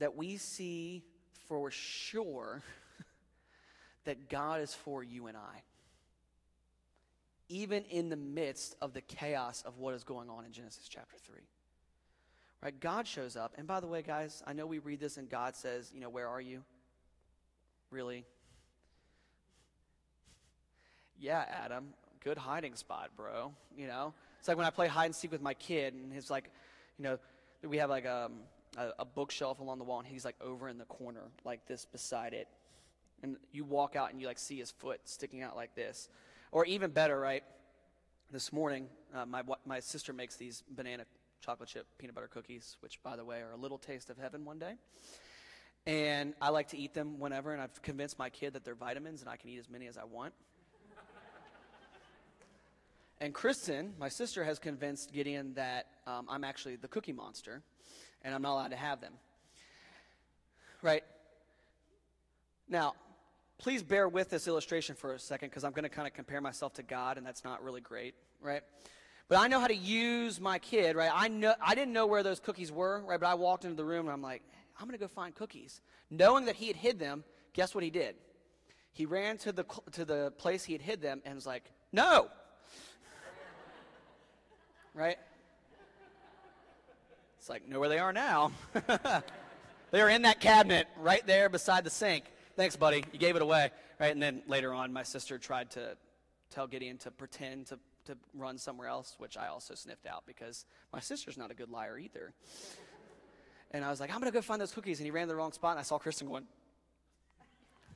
that we see for sure *laughs* that God is for you and I. Even in the midst of the chaos of what is going on in Genesis chapter 3. Right? God shows up. And by the way, guys, I know we read this and God says, you know, where are you? Really? *laughs* Yeah, Adam, good hiding spot, bro. You know? It's like when I play hide and seek with my kid, and he's like, you know, we have like a, um, a, a bookshelf along the wall, and he's like over in the corner, like this beside it. And you walk out and you like see his foot sticking out like this. Or even better, right? This morning, uh, my, my sister makes these banana chocolate chip peanut butter cookies, which, by the way, are a little taste of heaven one day. And I like to eat them whenever, and I've convinced my kid that they're vitamins and I can eat as many as I want. And Kristen, my sister, has convinced Gideon that um, I'm actually the cookie monster and I'm not allowed to have them. Right? Now, please bear with this illustration for a second because I'm going to kind of compare myself to God, and that's not really great, right? But I know how to use my kid, right? I know I didn't know where those cookies were, right? But I walked into the room and I'm like, I'm going to go find cookies, knowing that he had hid them. Guess what he did? He ran to the to the place he had hid them and was like, "No, right? It's like, know where they are now. *laughs* they are in that cabinet right there beside the sink. Thanks, buddy. You gave it away. Right? And then later on, my sister tried to tell Gideon to pretend to, to run somewhere else, which I also sniffed out because my sister's not a good liar either. And I was like, I'm going to go find those cookies. And he ran to the wrong spot. And I saw Kristen going,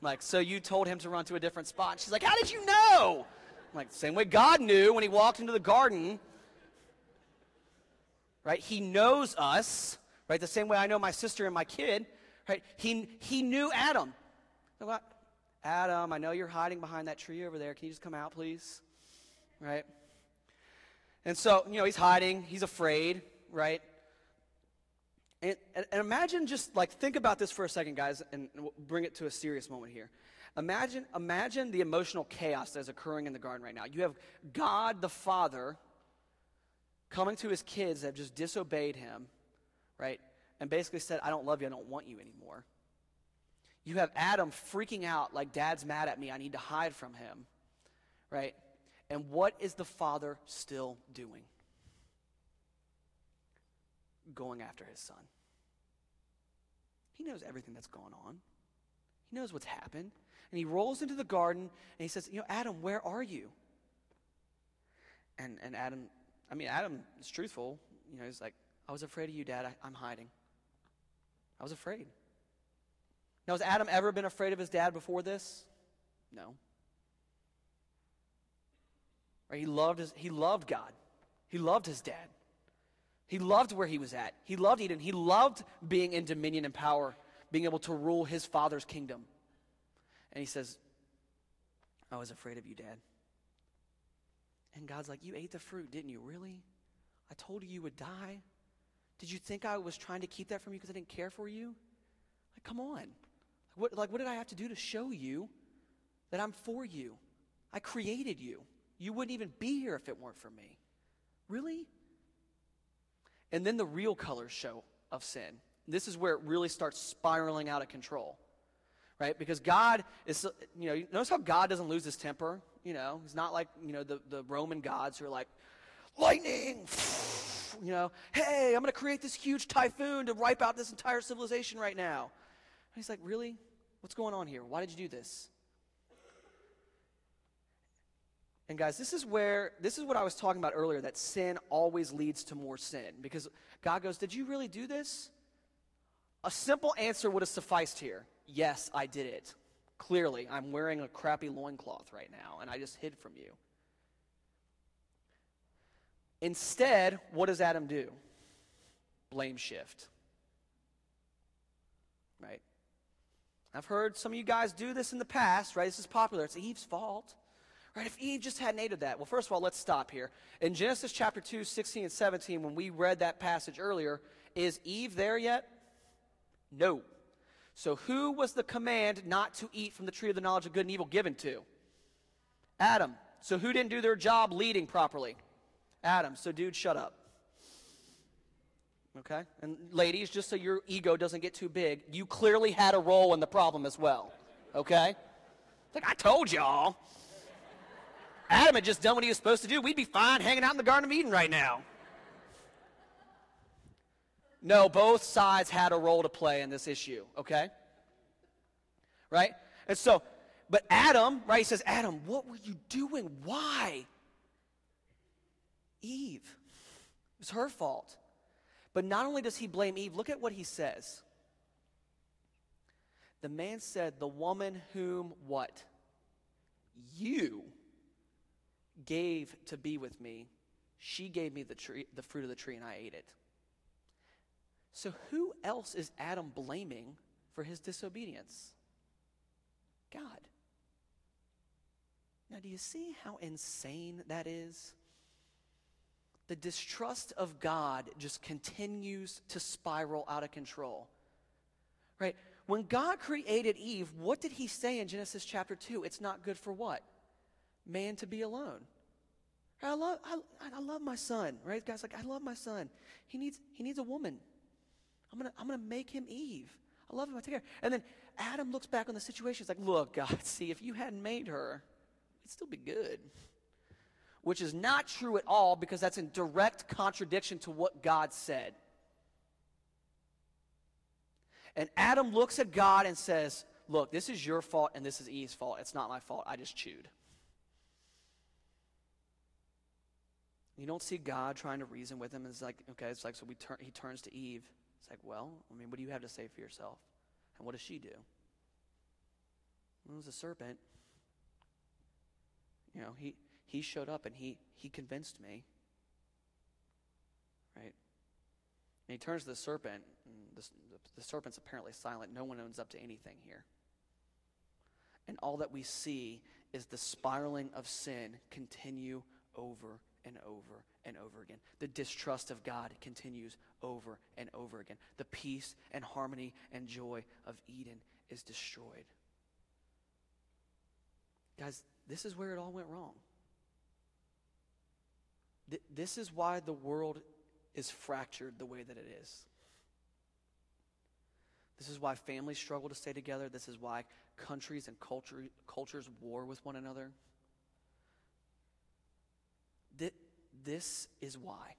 like, so you told him to run to a different spot. she's like, how did you know? I'm like, same way God knew when he walked into the garden right? He knows us, right? The same way I know my sister and my kid, right? He, he knew Adam. What? Adam, I know you're hiding behind that tree over there. Can you just come out, please? Right? And so, you know, he's hiding. He's afraid, right? And, and, imagine just like think about this for a second, guys, and we'll bring it to a serious moment here. Imagine, imagine the emotional chaos that is occurring in the garden right now. You have God the Father, coming to his kids that have just disobeyed him, right? And basically said, I don't love you, I don't want you anymore. You have Adam freaking out like, Dad's mad at me, I need to hide from him, right? And what is the father still doing? Going after his son. He knows everything that's gone on. He knows what's happened. And he rolls into the garden and he says, You know, Adam, where are you? And, and Adam I mean, Adam is truthful. You know, he's like, I was afraid of you, Dad. I, am hiding. I was afraid. Now, has Adam ever been afraid of his dad before this? No. Right? He loved his, he loved God. He loved his dad. He loved where he was at. He loved Eden. He loved being in dominion and power, being able to rule his father's kingdom. And he says, I was afraid of you, Dad. And God's like, You ate the fruit, didn't you? Really? I told you you would die. Did you think I was trying to keep that from you because I didn't care for you? Like, come on. What, like, what did I have to do to show you that I'm for you? I created you. You wouldn't even be here if it weren't for me. Really? And then the real colors show of sin. This is where it really starts spiraling out of control. Right? Because God is, you know, notice how God doesn't lose his temper. You know, he's not like, you know, the, the Roman gods who are like, lightning, *laughs* you know, hey, I'm going to create this huge typhoon to wipe out this entire civilization right now. And he's like, really? What's going on here? Why did you do this? And guys, this is where this is what I was talking about earlier that sin always leads to more sin because God goes, "Did you really do this?" A simple answer would have sufficed here. Yes, I did it. Clearly, I'm wearing a crappy loincloth right now and I just hid from you. Instead, what does Adam do? Blame shift. Right? I've heard some of you guys do this in the past, right? This is popular. It's Eve's fault. Right? If Eve just hadn't ate of that. Well, first of all, let's stop here. In Genesis chapter 2, 16 and 17, when we read that passage earlier, is Eve there yet? No. So who was the command not to eat from the tree of the knowledge of good and evil given to? Adam. So who didn't do their job leading properly? Adam. So dude, shut up. Okay? And ladies, just so your ego doesn't get too big, you clearly had a role in the problem as well. Okay? Like I told y'all. Adam had just done what he was supposed to do. We'd be fine hanging out in the Garden of Eden right now. No, both sides had a role to play in this issue, okay? Right? And so, but Adam, right, he says, Adam, what were you doing? Why? Eve. It was her fault. But not only does he blame Eve, look at what he says. The man said, The woman whom what? You gave to be with me, she gave me the, tree, the fruit of the tree and I ate it. So, who else is Adam blaming for his disobedience? God. Now, do you see how insane that is? The distrust of God just continues to spiral out of control. Right? When God created Eve, what did he say in Genesis chapter 2? It's not good for what? man to be alone. I love, I, I love my son, right? God's like, I love my son. He needs, he needs a woman. I'm gonna, I'm gonna make him Eve. I love him. I take care. And then Adam looks back on the situation. He's like, look, *laughs* God, see, if you hadn't made her, it'd still be good. Which is not true at all because that's in direct contradiction to what God said. And Adam looks at God and says, Look, this is your fault and this is Eve's fault. It's not my fault. I just chewed. You don't see God trying to reason with him. It's like, okay, it's like, so we turn, he turns to Eve. It's like, well, I mean, what do you have to say for yourself? And what does she do? Well, it was a serpent. You know, he, he showed up and he, he convinced me. Right? And he turns to the serpent. The, the serpent's apparently silent. No one owns up to anything here. And all that we see is the spiraling of sin continue over and over and over again. The distrust of God continues over and over again. The peace and harmony and joy of Eden is destroyed. Guys, this is where it all went wrong. Th- this is why the world is fractured the way that it is. This is why families struggle to stay together. This is why countries and culture, cultures war with one another. This is why.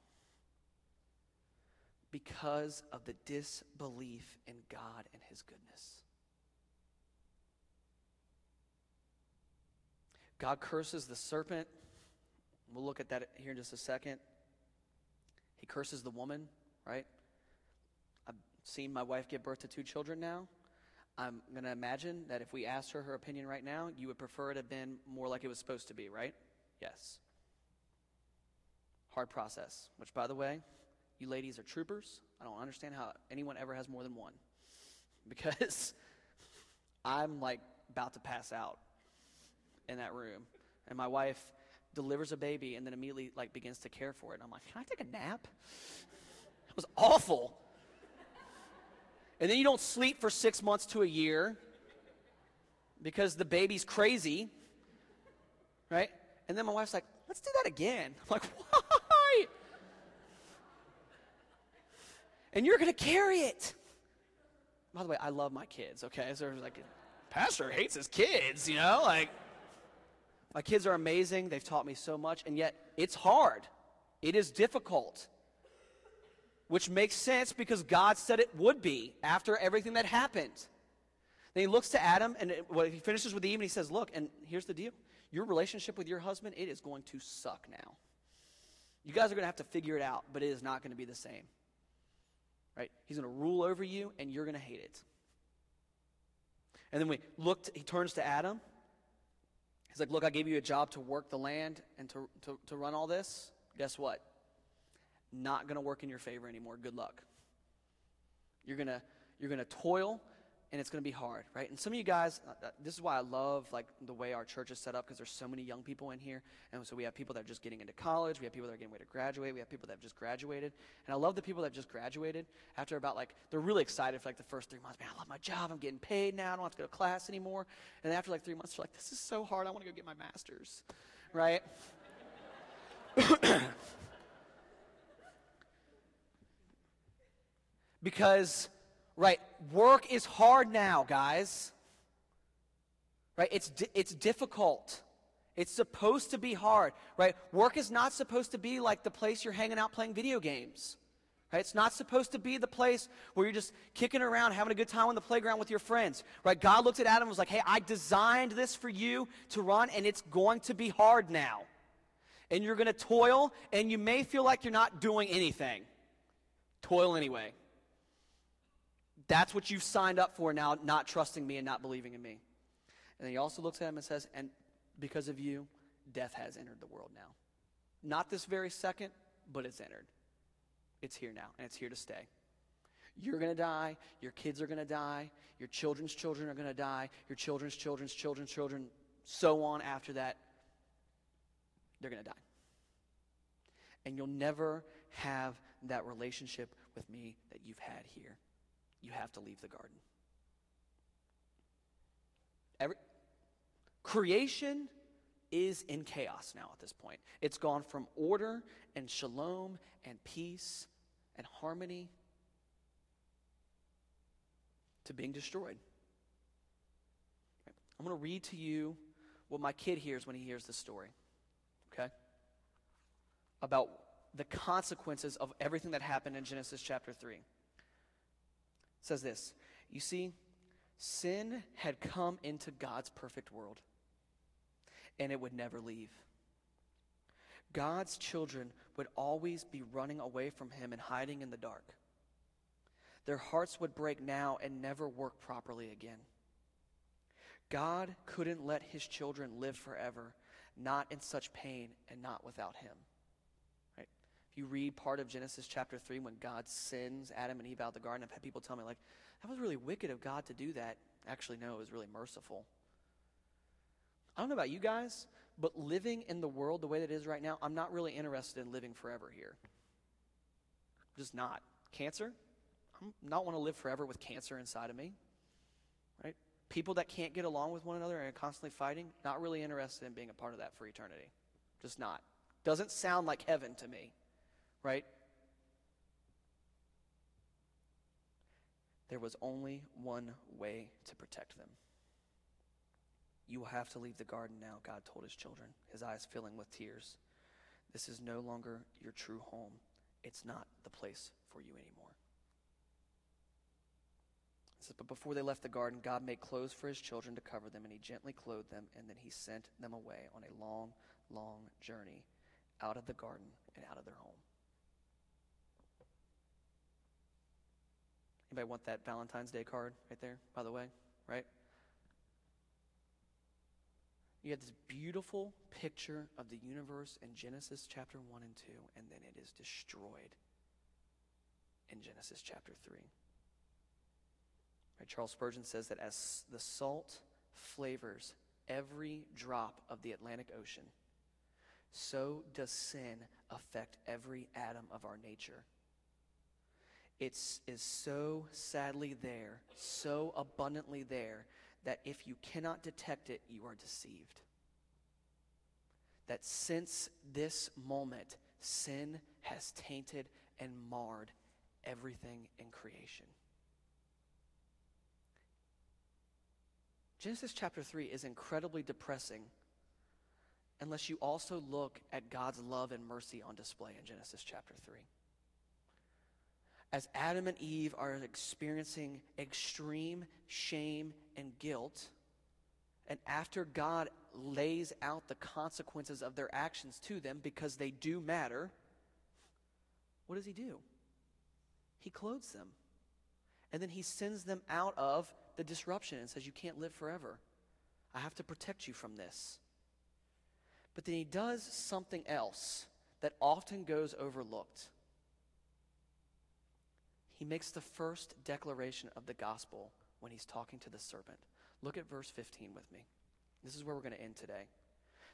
Because of the disbelief in God and His goodness. God curses the serpent. We'll look at that here in just a second. He curses the woman, right? I've seen my wife give birth to two children now. I'm going to imagine that if we asked her her opinion right now, you would prefer it have been more like it was supposed to be, right? Yes. Hard process, which, by the way, you ladies are troopers. I don't understand how anyone ever has more than one *laughs* because I'm like about to pass out in that room. And my wife delivers a baby and then immediately like begins to care for it. And I'm like, can I take a nap? *laughs* It was awful. And then you don't sleep for six months to a year because the baby's crazy, right? And then my wife's like, let's do that again. *laughs* I'm like, why? And you're going to carry it. By the way, I love my kids, okay? So like, Pastor hates his kids, you know? Like, my kids are amazing. They've taught me so much, and yet it's hard. It is difficult. Which makes sense because God said it would be after everything that happened. Then he looks to Adam, and it, well, he finishes with Eve, and he says, Look, and here's the deal your relationship with your husband, it is going to suck now. You guys are going to have to figure it out, but it is not going to be the same. Right? He's going to rule over you, and you're going to hate it. And then we looked, he turns to Adam. He's like, Look, I gave you a job to work the land and to, to, to run all this. Guess what? Not going to work in your favor anymore. Good luck. You're going to you're going to toil and it's going to be hard, right? And some of you guys, uh, uh, this is why I love like the way our church is set up because there's so many young people in here, and so we have people that are just getting into college, we have people that are getting ready to graduate, we have people that have just graduated, and I love the people that have just graduated. After about like they're really excited for like the first three months. Man, I love my job. I'm getting paid now. I don't have to go to class anymore. And after like three months, they're like, this is so hard. I want to go get my master's, right? *coughs* *coughs* because Right? Work is hard now, guys. Right? It's, it's difficult. It's supposed to be hard, right? Work is not supposed to be like the place you're hanging out playing video games. Right? It's not supposed to be the place where you're just kicking around, having a good time on the playground with your friends. Right? God looked at Adam and was like, hey, I designed this for you to run, and it's going to be hard now. And you're going to toil, and you may feel like you're not doing anything. Toil anyway. That's what you've signed up for now, not trusting me and not believing in me. And he also looks at him and says, And because of you, death has entered the world now. Not this very second, but it's entered. It's here now, and it's here to stay. You're going to die. Your kids are going to die. Your children's children are going to die. Your children's children's children's children, so on after that. They're going to die. And you'll never have that relationship with me that you've had here you have to leave the garden. Every, creation is in chaos now at this point. It's gone from order and shalom and peace and harmony to being destroyed. I'm going to read to you what my kid hears when he hears this story, okay? About the consequences of everything that happened in Genesis chapter 3 says this You see, sin had come into God's perfect world, and it would never leave. God's children would always be running away from Him and hiding in the dark. Their hearts would break now and never work properly again. God couldn't let His children live forever, not in such pain and not without Him. If you read part of Genesis chapter 3, when God sends Adam and Eve out of the garden, I've had people tell me, like, that was really wicked of God to do that. Actually, no, it was really merciful. I don't know about you guys, but living in the world the way that it is right now, I'm not really interested in living forever here. Just not. Cancer? I'm not want to live forever with cancer inside of me. Right? People that can't get along with one another and are constantly fighting, not really interested in being a part of that for eternity. Just not. Doesn't sound like heaven to me right? There was only one way to protect them. You will have to leave the garden now, God told his children, his eyes filling with tears. This is no longer your true home. It's not the place for you anymore. It says, but before they left the garden, God made clothes for his children to cover them, and he gently clothed them, and then he sent them away on a long, long journey out of the garden and out of their home. Anybody want that Valentine's Day card right there, by the way? Right? You have this beautiful picture of the universe in Genesis chapter 1 and 2, and then it is destroyed in Genesis chapter 3. Right, Charles Spurgeon says that as the salt flavors every drop of the Atlantic Ocean, so does sin affect every atom of our nature it is so sadly there, so abundantly there, that if you cannot detect it, you are deceived. That since this moment, sin has tainted and marred everything in creation. Genesis chapter 3 is incredibly depressing unless you also look at God's love and mercy on display in Genesis chapter 3. As Adam and Eve are experiencing extreme shame and guilt, and after God lays out the consequences of their actions to them because they do matter, what does he do? He clothes them. And then he sends them out of the disruption and says, You can't live forever. I have to protect you from this. But then he does something else that often goes overlooked. He makes the first declaration of the gospel when he's talking to the serpent. Look at verse 15 with me. This is where we're going to end today.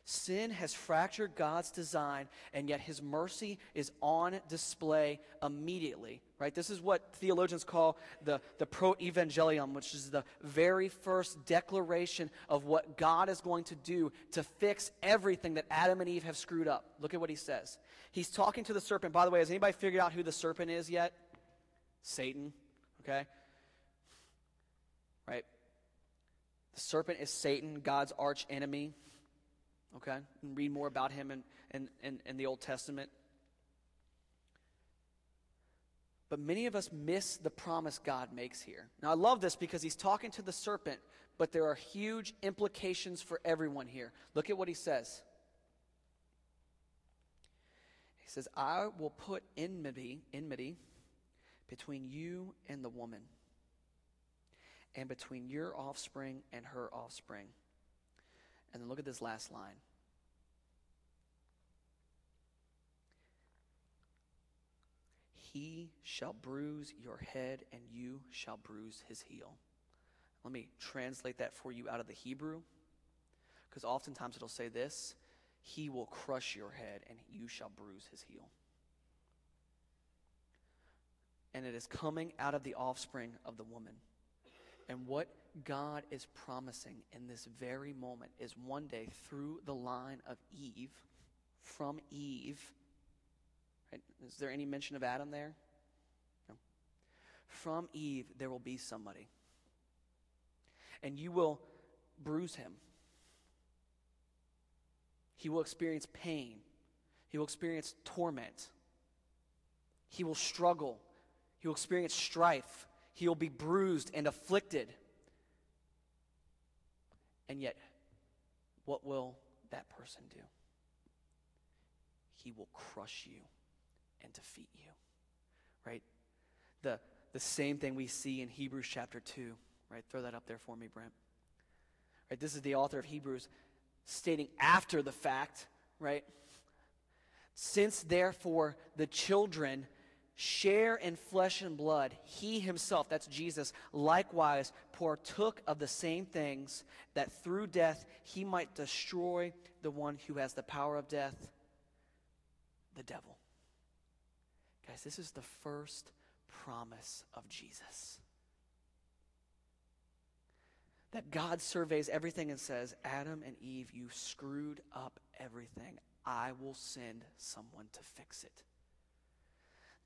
Sin has fractured God's design, and yet his mercy is on display immediately. Right? This is what theologians call the, the protoevangelium, which is the very first declaration of what God is going to do to fix everything that Adam and Eve have screwed up. Look at what he says. He's talking to the serpent. By the way, has anybody figured out who the serpent is yet? Satan. Okay? Right? The serpent is Satan, God's arch enemy. Okay? And read more about him in, in, in, in the Old Testament. But many of us miss the promise God makes here. Now, I love this because he's talking to the serpent, but there are huge implications for everyone here. Look at what he says. He says, I will put enmity, enmity between you and the woman, and between your offspring and her offspring. And then look at this last line. He shall bruise your head, and you shall bruise his heel. Let me translate that for you out of the Hebrew, because oftentimes it'll say this He will crush your head, and you shall bruise his heel. And it is coming out of the offspring of the woman. And what God is promising in this very moment is one day through the line of Eve, from Eve, right? Is there any mention of Adam there? No. From Eve, there will be somebody. And you will bruise him. He will experience pain. He will experience torment. He will struggle. He will experience strife. He will be bruised and afflicted. And yet, what will that person do? He will crush you and defeat you. Right? The, the same thing we see in Hebrews chapter 2. Right? Throw that up there for me, Brent. Right? This is the author of Hebrews stating after the fact, right? Since therefore the children share in flesh and blood, he himself, that's Jesus, likewise partook of the same things, that through death he might destroy the one who has the power of death, the devil. Guys, this is the first promise of Jesus. That God surveys everything and says, Adam and Eve, you screwed up everything. I will send someone to fix it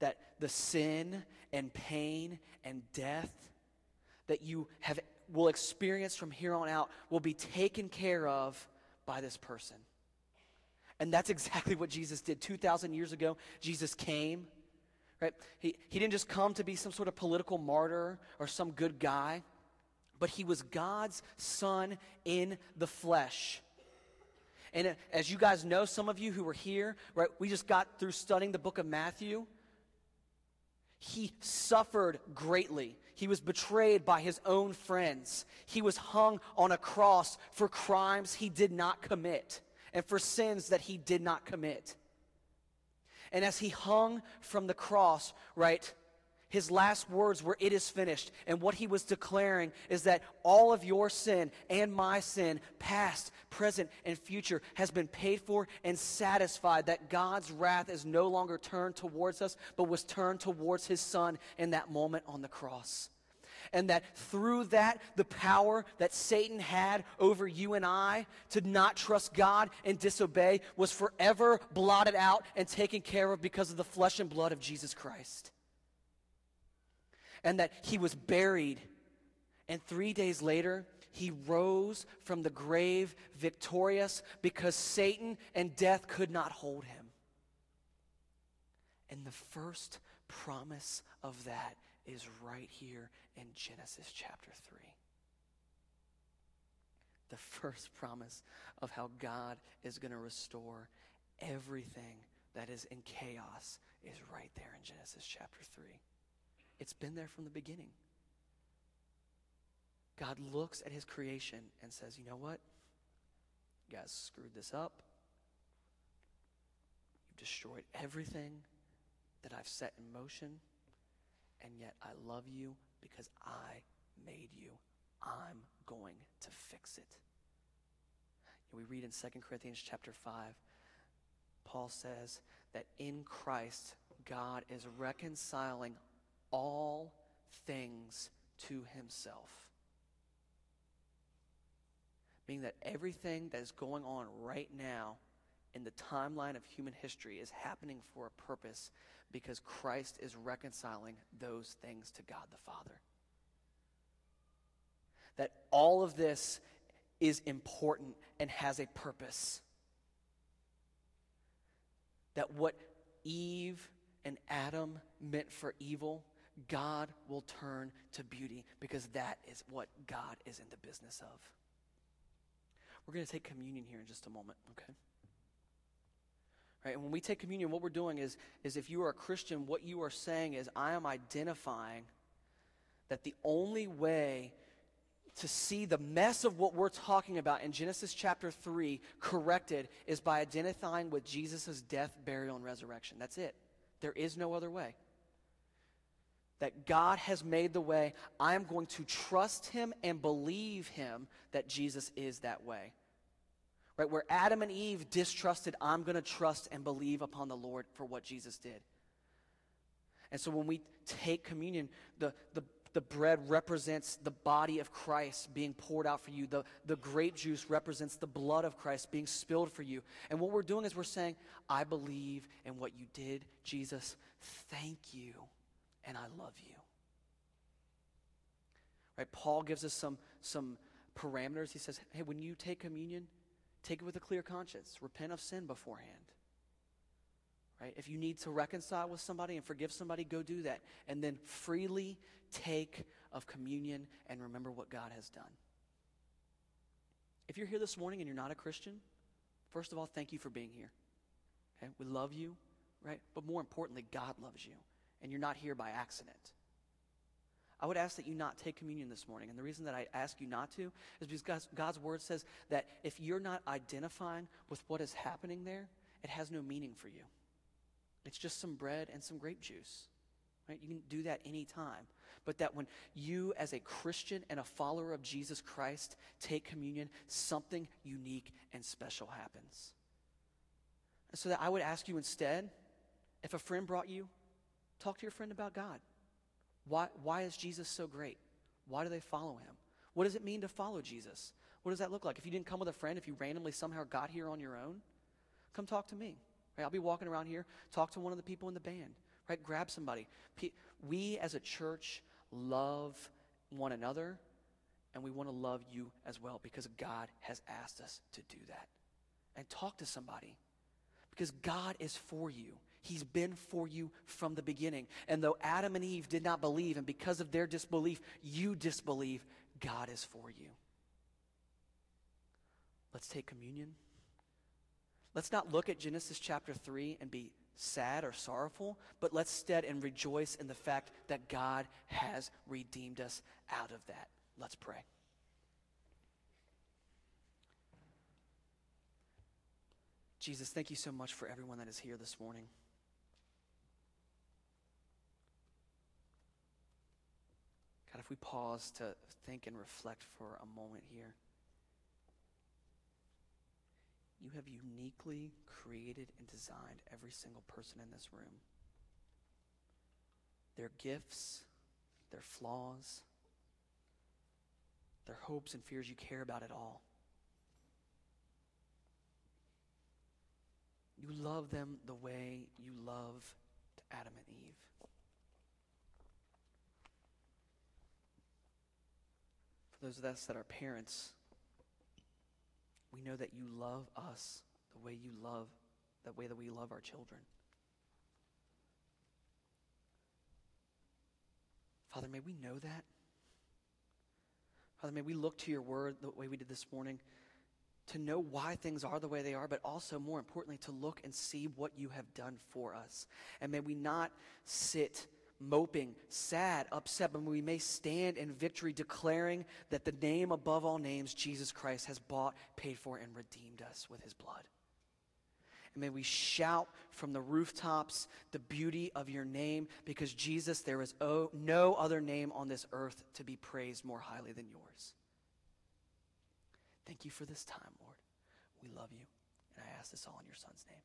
that the sin and pain and death that you have will experience from here on out will be taken care of by this person. And that's exactly what Jesus did 2,000 years ago. Jesus came, right? He, he didn't just come to be some sort of political martyr or some good guy, but he was God's son in the flesh. And as you guys know, some of you who were here, right, we just got through studying the book of Matthew. He suffered greatly. He was betrayed by his own friends. He was hung on a cross for crimes he did not commit and for sins that he did not commit. And as he hung from the cross, right, his last words were, It is finished. And what he was declaring is that all of your sin and my sin, past, present, and future, has been paid for and satisfied. That God's wrath is no longer turned towards us, but was turned towards his son in that moment on the cross. And that through that, the power that Satan had over you and I to not trust God and disobey was forever blotted out and taken care of because of the flesh and blood of Jesus Christ and that he was buried. And three days later, he rose from the grave victorious because Satan and death could not hold him. And the first promise of that is right here in Genesis chapter 3. The first promise of how God is going to restore everything that is in chaos is right there in Genesis chapter 3. It's been there from the beginning. God looks at his creation and says, You know what? You guys screwed this up. You've destroyed everything that I've set in motion, and yet I love you because I made you. I'm going to fix it. And we read in 2 Corinthians chapter 5, Paul says that in Christ, God is reconciling all things to himself. Meaning that everything that is going on right now in the timeline of human history is happening for a purpose because Christ is reconciling those things to God the Father. That all of this is important and has a purpose. That what Eve and Adam meant for evil God will turn to beauty because that is what God is in the business of. We're going to take communion here in just a moment, okay? Right, and when we take communion, what we're doing is, is if you are a Christian, what you are saying is, I am identifying that the only way to see the mess of what we're talking about in Genesis chapter 3 corrected is by identifying with Jesus' death, burial, and resurrection. That's it. There is no other way that God has made the way. I am going to trust him and believe him that Jesus is that way. Right? Where Adam and Eve distrusted, I'm going to trust and believe upon the Lord for what Jesus did. And so when we take communion, the, the, the bread represents the body of Christ being poured out for you. The, the grape juice represents the blood of Christ being spilled for you. And what we're doing is we're saying, I believe in what you did, Jesus. Thank you and I love you. Right? Paul gives us some, some parameters. He says, hey, when you take communion, take it with a clear conscience. Repent of sin beforehand. Right? If you need to reconcile with somebody and forgive somebody, go do that. And then freely take of communion and remember what God has done. If you're here this morning and you're not a Christian, first of all, thank you for being here. Okay? We love you, right? But more importantly, God loves you and you're not here by accident. I would ask that you not take communion this morning. And the reason that I ask you not to is because God's, God's, word says that if you're not identifying with what is happening there, it has no meaning for you. It's just some bread and some grape juice. Right? You can do that anytime. But that when you, as a Christian and a follower of Jesus Christ, take communion, something unique and special happens. And so that I would ask you instead, if a friend brought you Talk to your friend about God. Why, why is Jesus so great? Why do they follow him? What does it mean to follow Jesus? What does that look like? If you didn't come with a friend, if you randomly somehow got here on your own, come talk to me. Right? I'll be walking around here. Talk to one of the people in the band. Right? Grab somebody. We as a church love one another, and we want to love you as well because God has asked us to do that. And talk to somebody because God is for you. He's been for you from the beginning. And though Adam and Eve did not believe, and because of their disbelief, you disbelieve, God is for you. Let's take communion. Let's not look at Genesis chapter 3 and be sad or sorrowful, but let's instead and rejoice in the fact that God has redeemed us out of that. Let's pray. Jesus, thank you so much for everyone that is here this morning. We pause to think and reflect for a moment here, you have uniquely created and designed every single person in this room. Their gifts, their flaws, their hopes and fears, you care about it all. You love them the way you love Adam and Eve. For those of us that are parents, we know that you love us the way you love, the way that we love our children. Father, may we know that. Father, may we look to your word the way we did this morning to know why things are the way they are, but also, more importantly, to look and see what you have done for us. And may we not sit moping, sad, upset, but we may stand in victory declaring that the name above all names, Jesus Christ, has bought, paid for, and redeemed us with his blood. And may we shout from the rooftops the beauty of your name because, Jesus, there is no other name on this earth to be praised more highly than yours. Thank you for this time, Lord. We love you. And I ask this all in your Son's name.